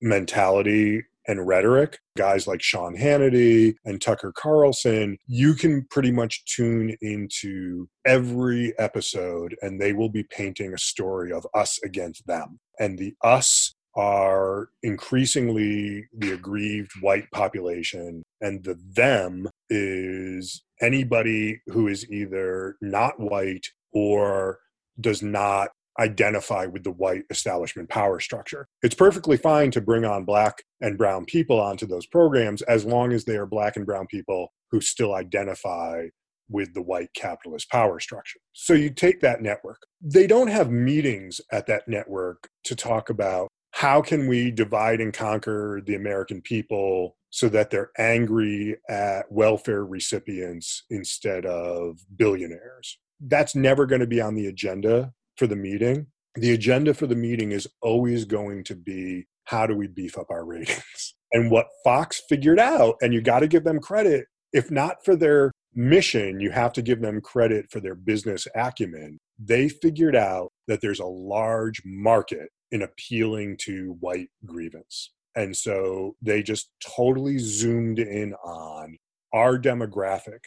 mentality and rhetoric, guys like Sean Hannity and Tucker Carlson, you can pretty much tune into every episode and they will be painting a story of us against them. And the us are increasingly the aggrieved white population, and the them is anybody who is either not white or does not identify with the white establishment power structure. It's perfectly fine to bring on black and brown people onto those programs as long as they are black and brown people who still identify with the white capitalist power structure. So you take that network. They don't have meetings at that network to talk about how can we divide and conquer the American people so that they're angry at welfare recipients instead of billionaires. That's never going to be on the agenda for the meeting. The agenda for the meeting is always going to be how do we beef up our ratings? And what Fox figured out, and you got to give them credit, if not for their mission, you have to give them credit for their business acumen. They figured out that there's a large market in appealing to white grievance. And so they just totally zoomed in on our demographic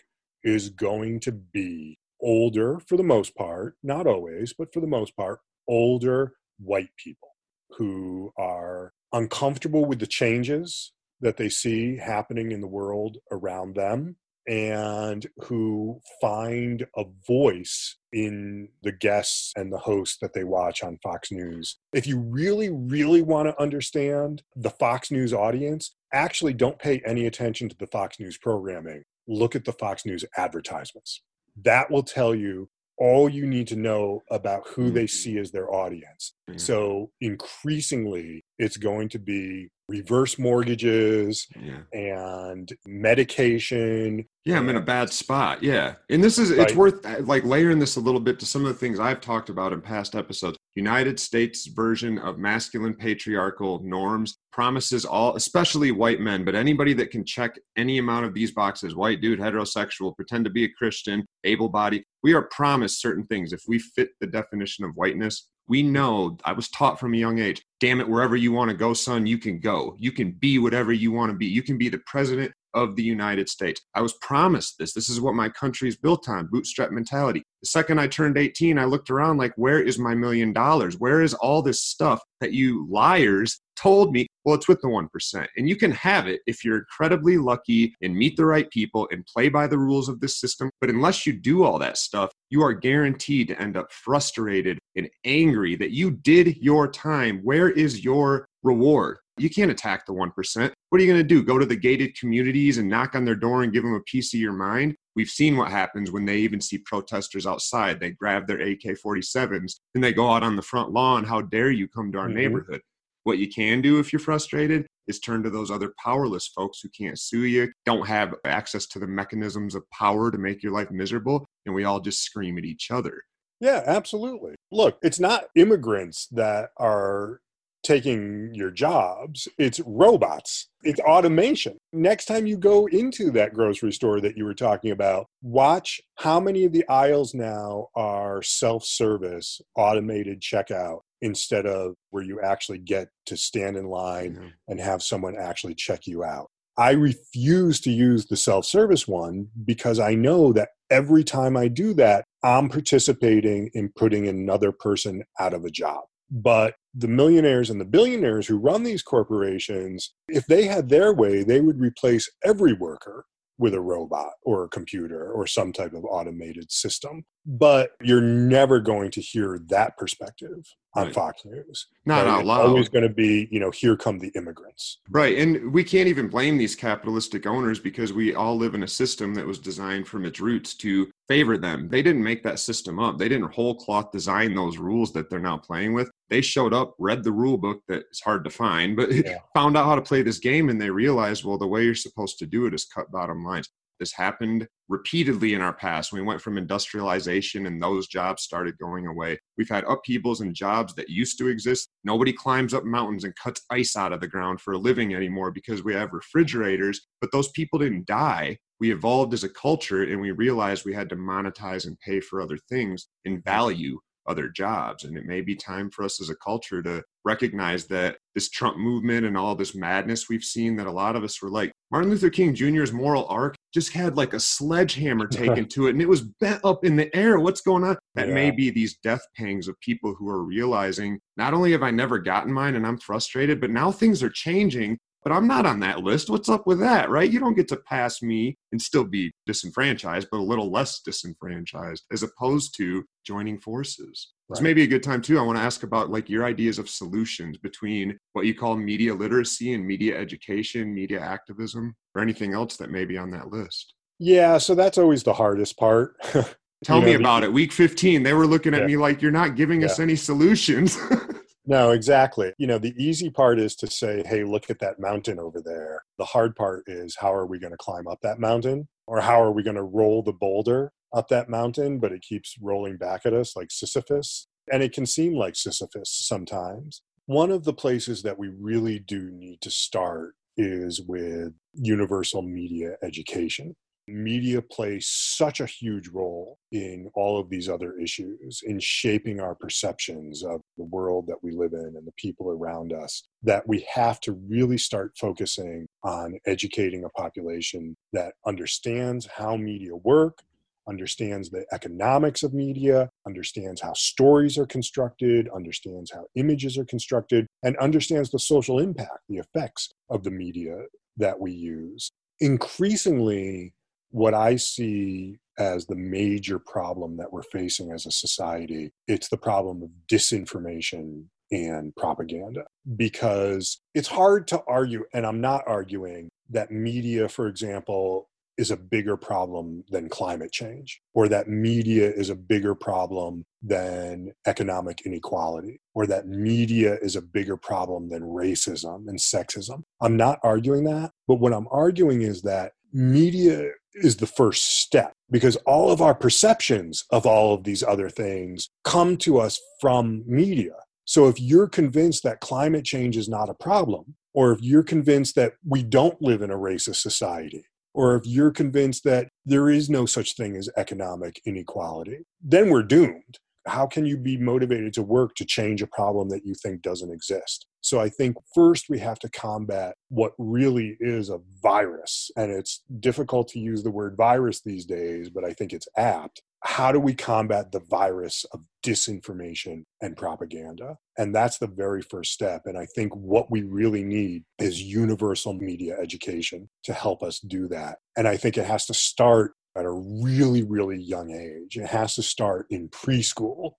is going to be older for the most part, not always, but for the most part, older white people who are uncomfortable with the changes that they see happening in the world around them and who find a voice in the guests and the hosts that they watch on Fox News. If you really, really want to understand the Fox News audience, actually don't pay any attention to the Fox News programming. Look at the Fox News advertisements. That will tell you all you need to know about who they mm-hmm. see as their audience. Mm-hmm. So increasingly, it's going to be reverse mortgages yeah. and medication. Yeah, I'm in a bad spot. Yeah. And this is, it's worth uh, like layering this a little bit to some of the things I've talked about in past episodes. United States version of masculine patriarchal norms promises all, especially white men, but anybody that can check any amount of these boxes white dude, heterosexual, pretend to be a Christian, able bodied we are promised certain things. If we fit the definition of whiteness, we know i was taught from a young age damn it wherever you want to go son you can go. You can be whatever you want to be. You can be the president of the united states. I was promised this. This is what my country is built on bootstrap mentality. The second i turned 18 i looked around like where is my million dollars? Where is all this stuff that you liars told me well it's with the 1% and you can have it if you're incredibly lucky and meet the right people and play by the rules of this system but unless you do all that stuff you are guaranteed to end up frustrated and angry that you did your time. Where is your reward? You can't attack the 1%. What are you going to do? Go to the gated communities and knock on their door and give them a piece of your mind? We've seen what happens when they even see protesters outside. They grab their AK 47s and they go out on the front lawn. How dare you come to our mm-hmm. neighborhood? What you can do if you're frustrated is turn to those other powerless folks who can't sue you, don't have access to the mechanisms of power to make your life miserable, and we all just scream at each other. Yeah, absolutely. Look, it's not immigrants that are taking your jobs, it's robots, it's automation. Next time you go into that grocery store that you were talking about, watch how many of the aisles now are self service, automated checkout instead of where you actually get to stand in line mm-hmm. and have someone actually check you out. I refuse to use the self service one because I know that every time I do that, I'm participating in putting another person out of a job. But the millionaires and the billionaires who run these corporations, if they had their way, they would replace every worker with a robot or a computer or some type of automated system. But you're never going to hear that perspective on right. Fox News. Not right? out loud. It's always going to be, you know, here come the immigrants. Right. And we can't even blame these capitalistic owners because we all live in a system that was designed from its roots to favor them. They didn't make that system up. They didn't whole cloth design those rules that they're now playing with. They showed up, read the rule book that is hard to find, but yeah. found out how to play this game and they realized, well, the way you're supposed to do it is cut bottom lines. This happened repeatedly in our past. We went from industrialization and those jobs started going away. We've had upheavals in jobs that used to exist. Nobody climbs up mountains and cuts ice out of the ground for a living anymore because we have refrigerators, but those people didn't die. We evolved as a culture and we realized we had to monetize and pay for other things and value other jobs. And it may be time for us as a culture to recognize that this Trump movement and all this madness we've seen that a lot of us were like, Martin Luther King Jr.'s moral arc just had like a sledgehammer taken to it and it was bent up in the air. What's going on? That yeah. may be these death pangs of people who are realizing not only have I never gotten mine and I'm frustrated, but now things are changing but I'm not on that list. What's up with that, right? You don't get to pass me and still be disenfranchised, but a little less disenfranchised as opposed to joining forces. Right. This may a good time too. I want to ask about like your ideas of solutions between what you call media literacy and media education, media activism, or anything else that may be on that list. Yeah, so that's always the hardest part. Tell you me know, about the, it. Week 15, they were looking at yeah. me like you're not giving yeah. us any solutions. No, exactly. You know, the easy part is to say, hey, look at that mountain over there. The hard part is how are we going to climb up that mountain? Or how are we going to roll the boulder up that mountain, but it keeps rolling back at us like Sisyphus? And it can seem like Sisyphus sometimes. One of the places that we really do need to start is with universal media education. media plays such a huge role in all of these other issues, in shaping our perceptions of the world that we live in and the people around us, that we have to really start focusing on educating a population that understands how media work, understands the economics of media, understands how stories are constructed, understands how images are constructed, and understands the social impact, the effects of the media that we use. Increasingly, what I see as the major problem that we're facing as a society, it's the problem of disinformation and propaganda. Because it's hard to argue, and I'm not arguing, that media, for example, is a bigger problem than climate change, or that media is a bigger problem than economic inequality, or that media is a bigger problem than racism and sexism. I'm not arguing that, but what I'm arguing is that media is the first step because all of our perceptions of all of these other things come to us from media. So if you're convinced that climate change is not a problem, or if you're convinced that we don't live in a racist society, or if you're convinced that there is no such thing as economic inequality, then we're doomed. How can you be motivated to work to change a problem that you think doesn't exist? So I think first we have to combat what really is a virus. And it's difficult to use the word virus these days, but I think it's apt. How do we combat the virus of disinformation and propaganda? And that's the very first step. And I think what we really need is universal media education to help us do that. And I think it has to start at a really, really young age. It has to start in preschool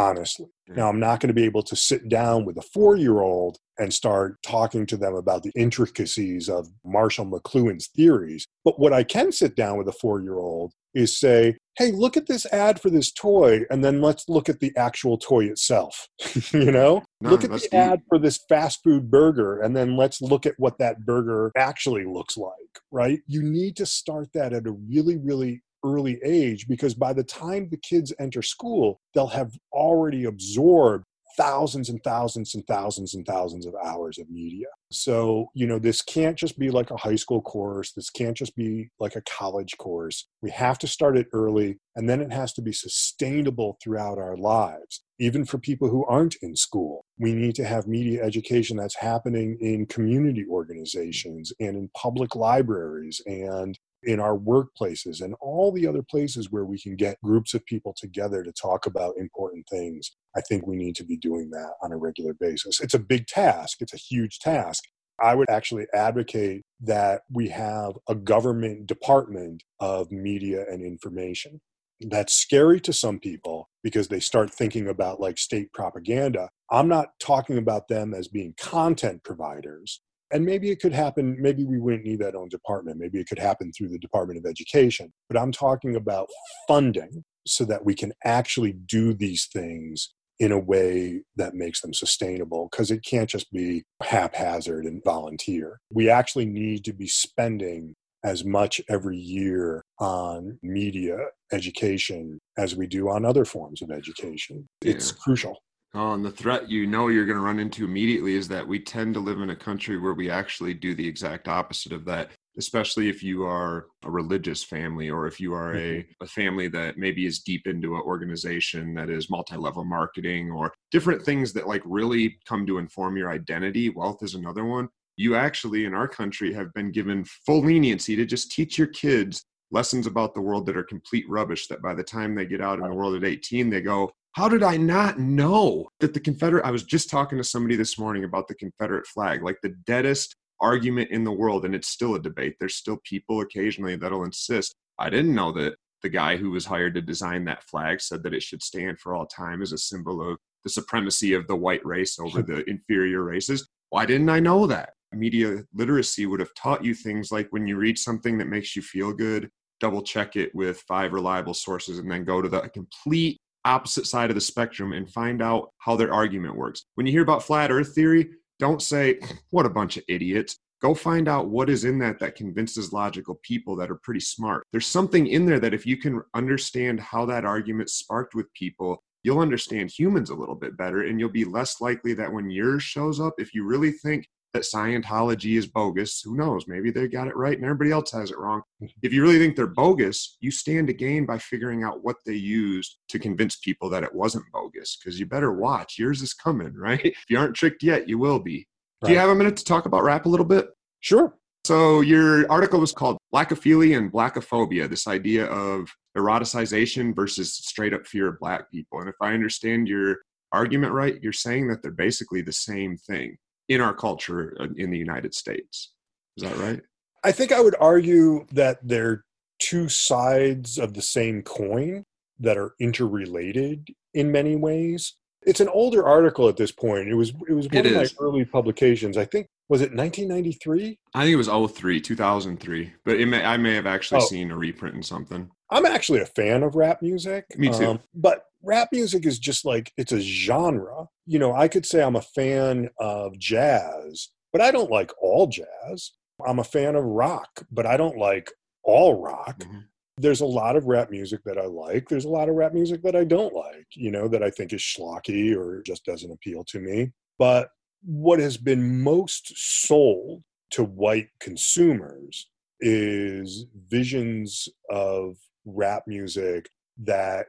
honestly. Now, mm. I'm not going to be able to sit down with a four year old and start talking to them about the intricacies of Marshall McLuhan's theories. But what I can sit down with a four year old is say, hey, look at this ad for this toy, and then let's look at the actual toy itself. you know, no, look at the deep. ad for this fast food burger, and then let's look at what that burger actually looks like, right? You need to start that at a really, really early age because by the time the kids enter school, they'll have already absorbed thousands and thousands and thousands and thousands of hours of media. So, you know, this can't just be like a high school course. This can't just be like a college course. We have to start it early, and then it has to be sustainable throughout our lives. Even for people who aren't in school, we need to have media education that's happening in community organizations and in public libraries and in our workplaces and all the other places where we can get groups of people together to talk about important things. I think we need to be doing that on a regular basis. It's a big task, it's a huge task. I would actually advocate that we have a government department of media and information. That's scary to some people because they start thinking about like state propaganda. I'm not talking about them as being content providers and maybe it could happen maybe we wouldn't need that own department. Maybe it could happen through the department of education. But i'm talking about funding so that we can actually do these things in a way that makes them sustainable because it can't just be haphazard and volunteer. We actually need to be spending as much every year on media education as we do on other forms of education. Yeah. it's crucial Oh, and the threat you know you're going to run into immediately is that we tend to live in a country where we actually do the exact opposite of that, especially if you are a religious family or if you are a, mm-hmm. a family that maybe is deep into an organization that is multi level marketing or different things that like really come to inform your identity. Wealth is another one. You actually, in our country, have been given full leniency to just teach your kids lessons about the world that are complete rubbish that by the time they get out in the world at 18 they go how did I not know that the Confederate? I was just talking to somebody this morning about the Confederate flag, like the deadest argument in the world, and it's still a debate. There's still people occasionally that'll insist. I didn't know that the guy who was hired to design that flag said that it should stand for all time as a symbol of the supremacy of the white race over the inferior races. Why didn't I know that? Media literacy would have taught you things like when you read something that makes you feel good, double check it with five reliable sources and then go to the complete opposite side of the spectrum and find out how their argument works. When you hear about flat earth theory, don't say, what a bunch of idiots. Go find out what is in that that convinces logical people that are pretty smart. There's something in there that if you can understand how that argument sparked with people, you'll understand humans a little bit better and you'll be less likely that when yours shows up, if you really think that Scientology is bogus, who knows? Maybe they got it right and everybody else has it wrong. If you really think they're bogus, you stand to gain by figuring out what they used to convince people that it wasn't bogus. Because you better watch. Yours is coming, right? If you aren't tricked yet, you will be. Right. Do you have a minute to talk about rap a little bit? Sure. So your article was called Blackophilia and Blackophobia, this idea of eroticization versus straight up fear of black people. And if I understand your argument right, you're saying that they're basically the same thing in our culture uh, in the United States. Is that right? I think I would argue that they're two sides of the same coin that are interrelated in many ways. It's an older article at this point. It was it was one it of is. my early publications. I think was it 1993? I think it was 03, 2003. But it may, I may have actually oh. seen a reprint in something. I'm actually a fan of rap music. Me too. Um, but rap music is just like it's a genre. You know, I could say I'm a fan of jazz, but I don't like all jazz. I'm a fan of rock, but I don't like all rock. Mm-hmm. There's a lot of rap music that I like. There's a lot of rap music that I don't like, you know, that I think is schlocky or just doesn't appeal to me. But what has been most sold to white consumers is visions of rap music that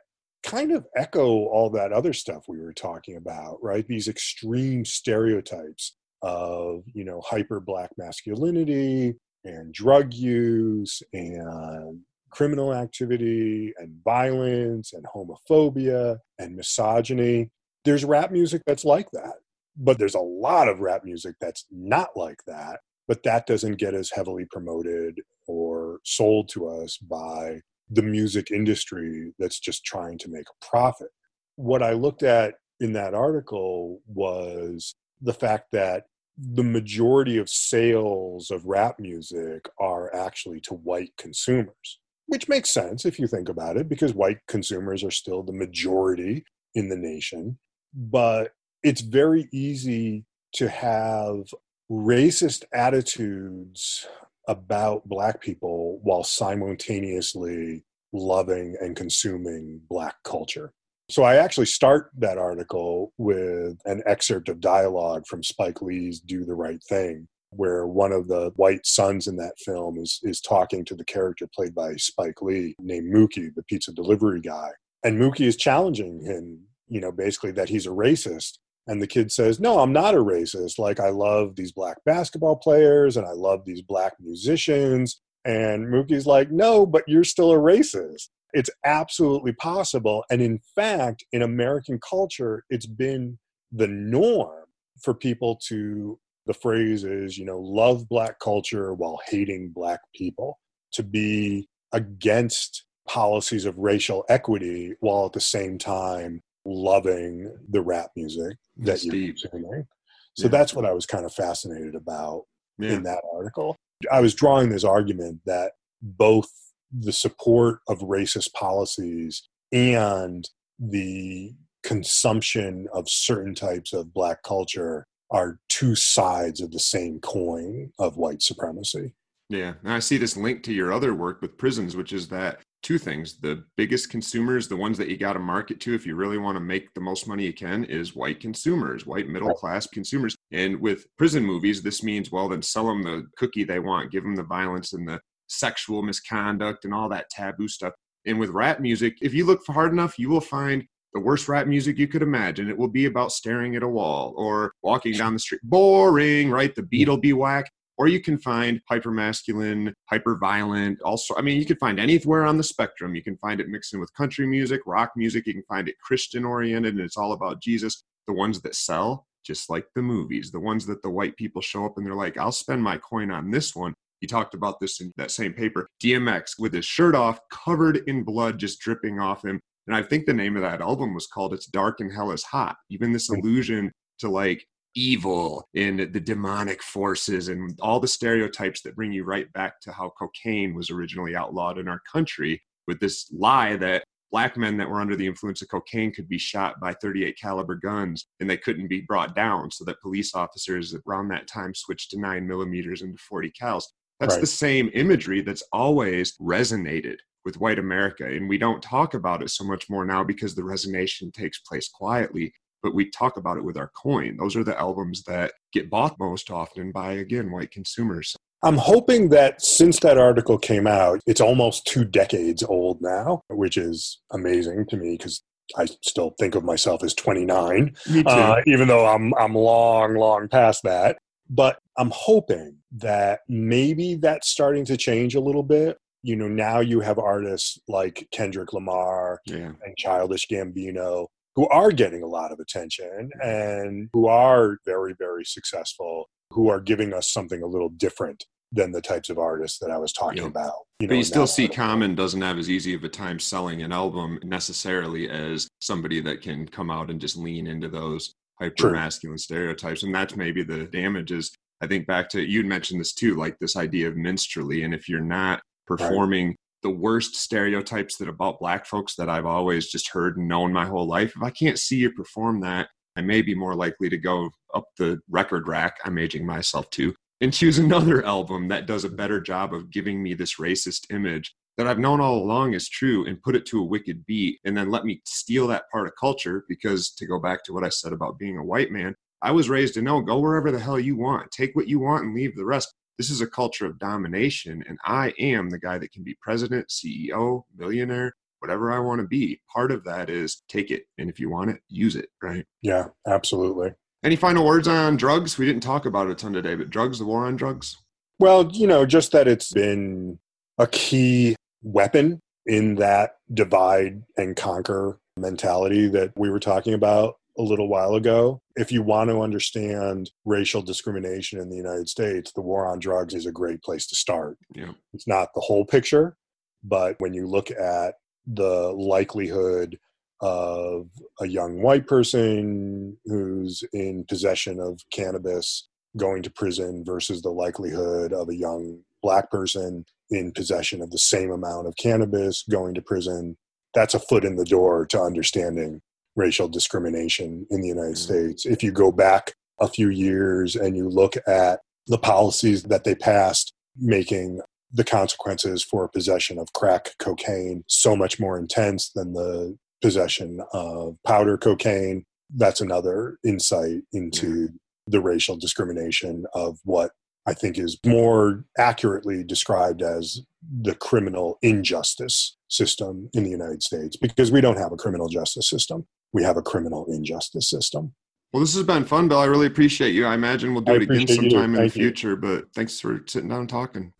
kind of echo all that other stuff we were talking about, right? These extreme stereotypes of, you know, hyper black masculinity and drug use and criminal activity and violence and homophobia and misogyny. There's rap music that's like that, but there's a lot of rap music that's not like that. But that doesn't get as heavily promoted or sold to us by the music industry that's just trying to make a profit. What I looked at in that article was the fact that the majority of sales of rap music are actually to white consumers, which makes sense if you think about it, because white consumers are still the majority in the nation. But it's very easy to have racist attitudes about black people while simultaneously loving and consuming black culture. So I actually start that article with an excerpt of dialogue from Spike Lee's Do the Right Thing, where one of the white sons in that film is is talking to the character played by Spike Lee named Mookie, the pizza delivery guy. And Mookie is challenging him, you know, basically that he's a racist. And the kid says, No, I'm not a racist. Like, I love these black basketball players and I love these black musicians. And Mookie's like, No, but you're still a racist. It's absolutely possible. And in fact, in American culture, it's been the norm for people to, the phrase is, you know, love black culture while hating black people, to be against policies of racial equity while at the same time loving the rap music that you're consuming. So yeah. that's what I was kind of fascinated about yeah. in that article. I was drawing this argument that both the support of racist policies and the consumption of certain types of black culture are two sides of the same coin of white supremacy. Yeah. And I see this link to your other work with prisons, which is that two things. The biggest consumers, the ones that you got to market to if you really want to make the most money you can, is white consumers, white middle class consumers. And with prison movies, this means, well, then sell them the cookie they want, give them the violence and the sexual misconduct and all that taboo stuff. And with rap music, if you look hard enough, you will find the worst rap music you could imagine. It will be about staring at a wall or walking down the street. Boring, right? The beat will be whack or you can find hyper masculine, hyper violent. Also, I mean, you can find anywhere on the spectrum. You can find it mixing with country music, rock music. You can find it Christian oriented, and it's all about Jesus. The ones that sell, just like the movies, the ones that the white people show up and they're like, "I'll spend my coin on this one." He talked about this in that same paper. DMX with his shirt off, covered in blood just dripping off him. And I think the name of that album was called It's Dark and Hell is Hot. Even this allusion to like evil and the demonic forces and all the stereotypes that bring you right back to how cocaine was originally outlawed in our country with this lie that black men that were under the influence of cocaine could be shot by 38 caliber guns and they couldn't be brought down. So that police officers around that time switched to 9 millimeters into 40 cals. That's right. the same imagery that's always resonated with white america. And we don't talk about it so much more now because the resonation takes place quietly but we talk about it with our coin. Those are the albums that get bought most often by, again, white consumers. I'm hoping that since that article came out, it's almost two decades old now, which is amazing to me because I still think of myself as 29, uh, even though I'm I'm long, long past that. But I'm hoping that maybe that's starting to change a little bit. You know, now you have artists like Kendrick Lamar yeah. and Childish Gambino who are getting a lot of attention mm-hmm. and who are very, very successful, who are giving us something a little different than the types of artists that I was talking about. You know, but you still see article. Common doesn't have as easy of a time selling an album necessarily as somebody that can come out and just lean into those hyper masculine stereotypes. And that's maybe the damage is I think back to you'd mentioned this too, like this idea of minstrelly. And if you're not performing right. The worst stereotypes that about black folks that I've always just heard and known my whole life, if I can't see you perform that, I may be more likely to go up the record rack. I'm aging myself too and choose another album that does a better job of giving me this racist image that I've known all along is true and put it to a wicked beat and then let me steal that part of culture because to go back to what I said about being a white man, I was raised to know go wherever the hell you want, take what you want and leave the rest. This is a culture of domination and I am the guy that can be president, CEO, millionaire, whatever I want to be. Part of that is take it and if you want it, use it, right? Yeah, absolutely. Any final words on drugs? We didn't talk about it a ton today, but drugs, the war on drugs? Well, you know, just that it's been a key weapon in that divide and conquer mentality that we were talking about a little while ago. If you want to understand racial discrimination in the United States, the war on drugs is a great place to start. Yeah. It's not the whole picture, but when you look at the likelihood of a young white person who's in possession of cannabis going to prison versus the likelihood of a young black person in possession of the same amount of cannabis going to prison that's a foot in the door to understanding racial discrimination in the united mm-hmm. states if you go back a few years and you look at the policies that they passed making the consequences for possession of crack cocaine so much more intense than the possession of powder cocaine. That's another insight into the racial discrimination of what I think is more accurately described as the criminal injustice system in the United States because we don't have a criminal justice system. We have a criminal injustice system. Well, this has been fun, Bill. I really appreciate you. I imagine we'll do I it again sometime in the future, you. but thanks for sitting down and talking.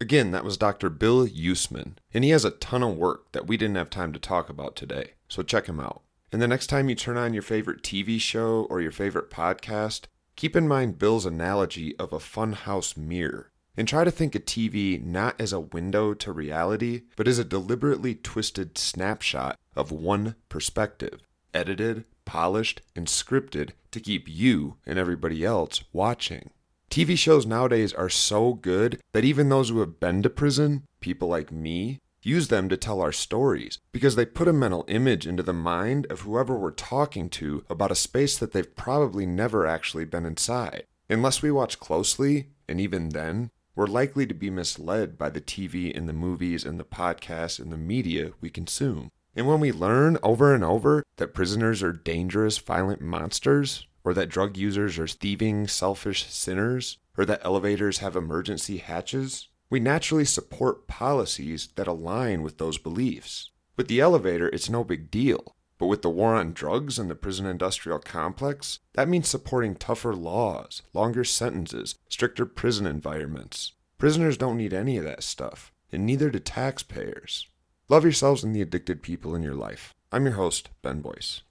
Again, that was Dr. Bill Yousman, and he has a ton of work that we didn't have time to talk about today, so check him out. And the next time you turn on your favorite TV show or your favorite podcast, keep in mind Bill's analogy of a funhouse mirror. And try to think of TV not as a window to reality, but as a deliberately twisted snapshot of one perspective, edited, polished, and scripted to keep you and everybody else watching. TV shows nowadays are so good that even those who have been to prison, people like me, use them to tell our stories because they put a mental image into the mind of whoever we're talking to about a space that they've probably never actually been inside. Unless we watch closely, and even then, we're likely to be misled by the TV and the movies and the podcasts and the media we consume. And when we learn over and over that prisoners are dangerous, violent monsters, or that drug users are thieving, selfish sinners, or that elevators have emergency hatches, we naturally support policies that align with those beliefs. With the elevator, it's no big deal. But with the war on drugs and the prison industrial complex, that means supporting tougher laws, longer sentences, stricter prison environments. Prisoners don't need any of that stuff, and neither do taxpayers. Love yourselves and the addicted people in your life. I'm your host, Ben Boyce.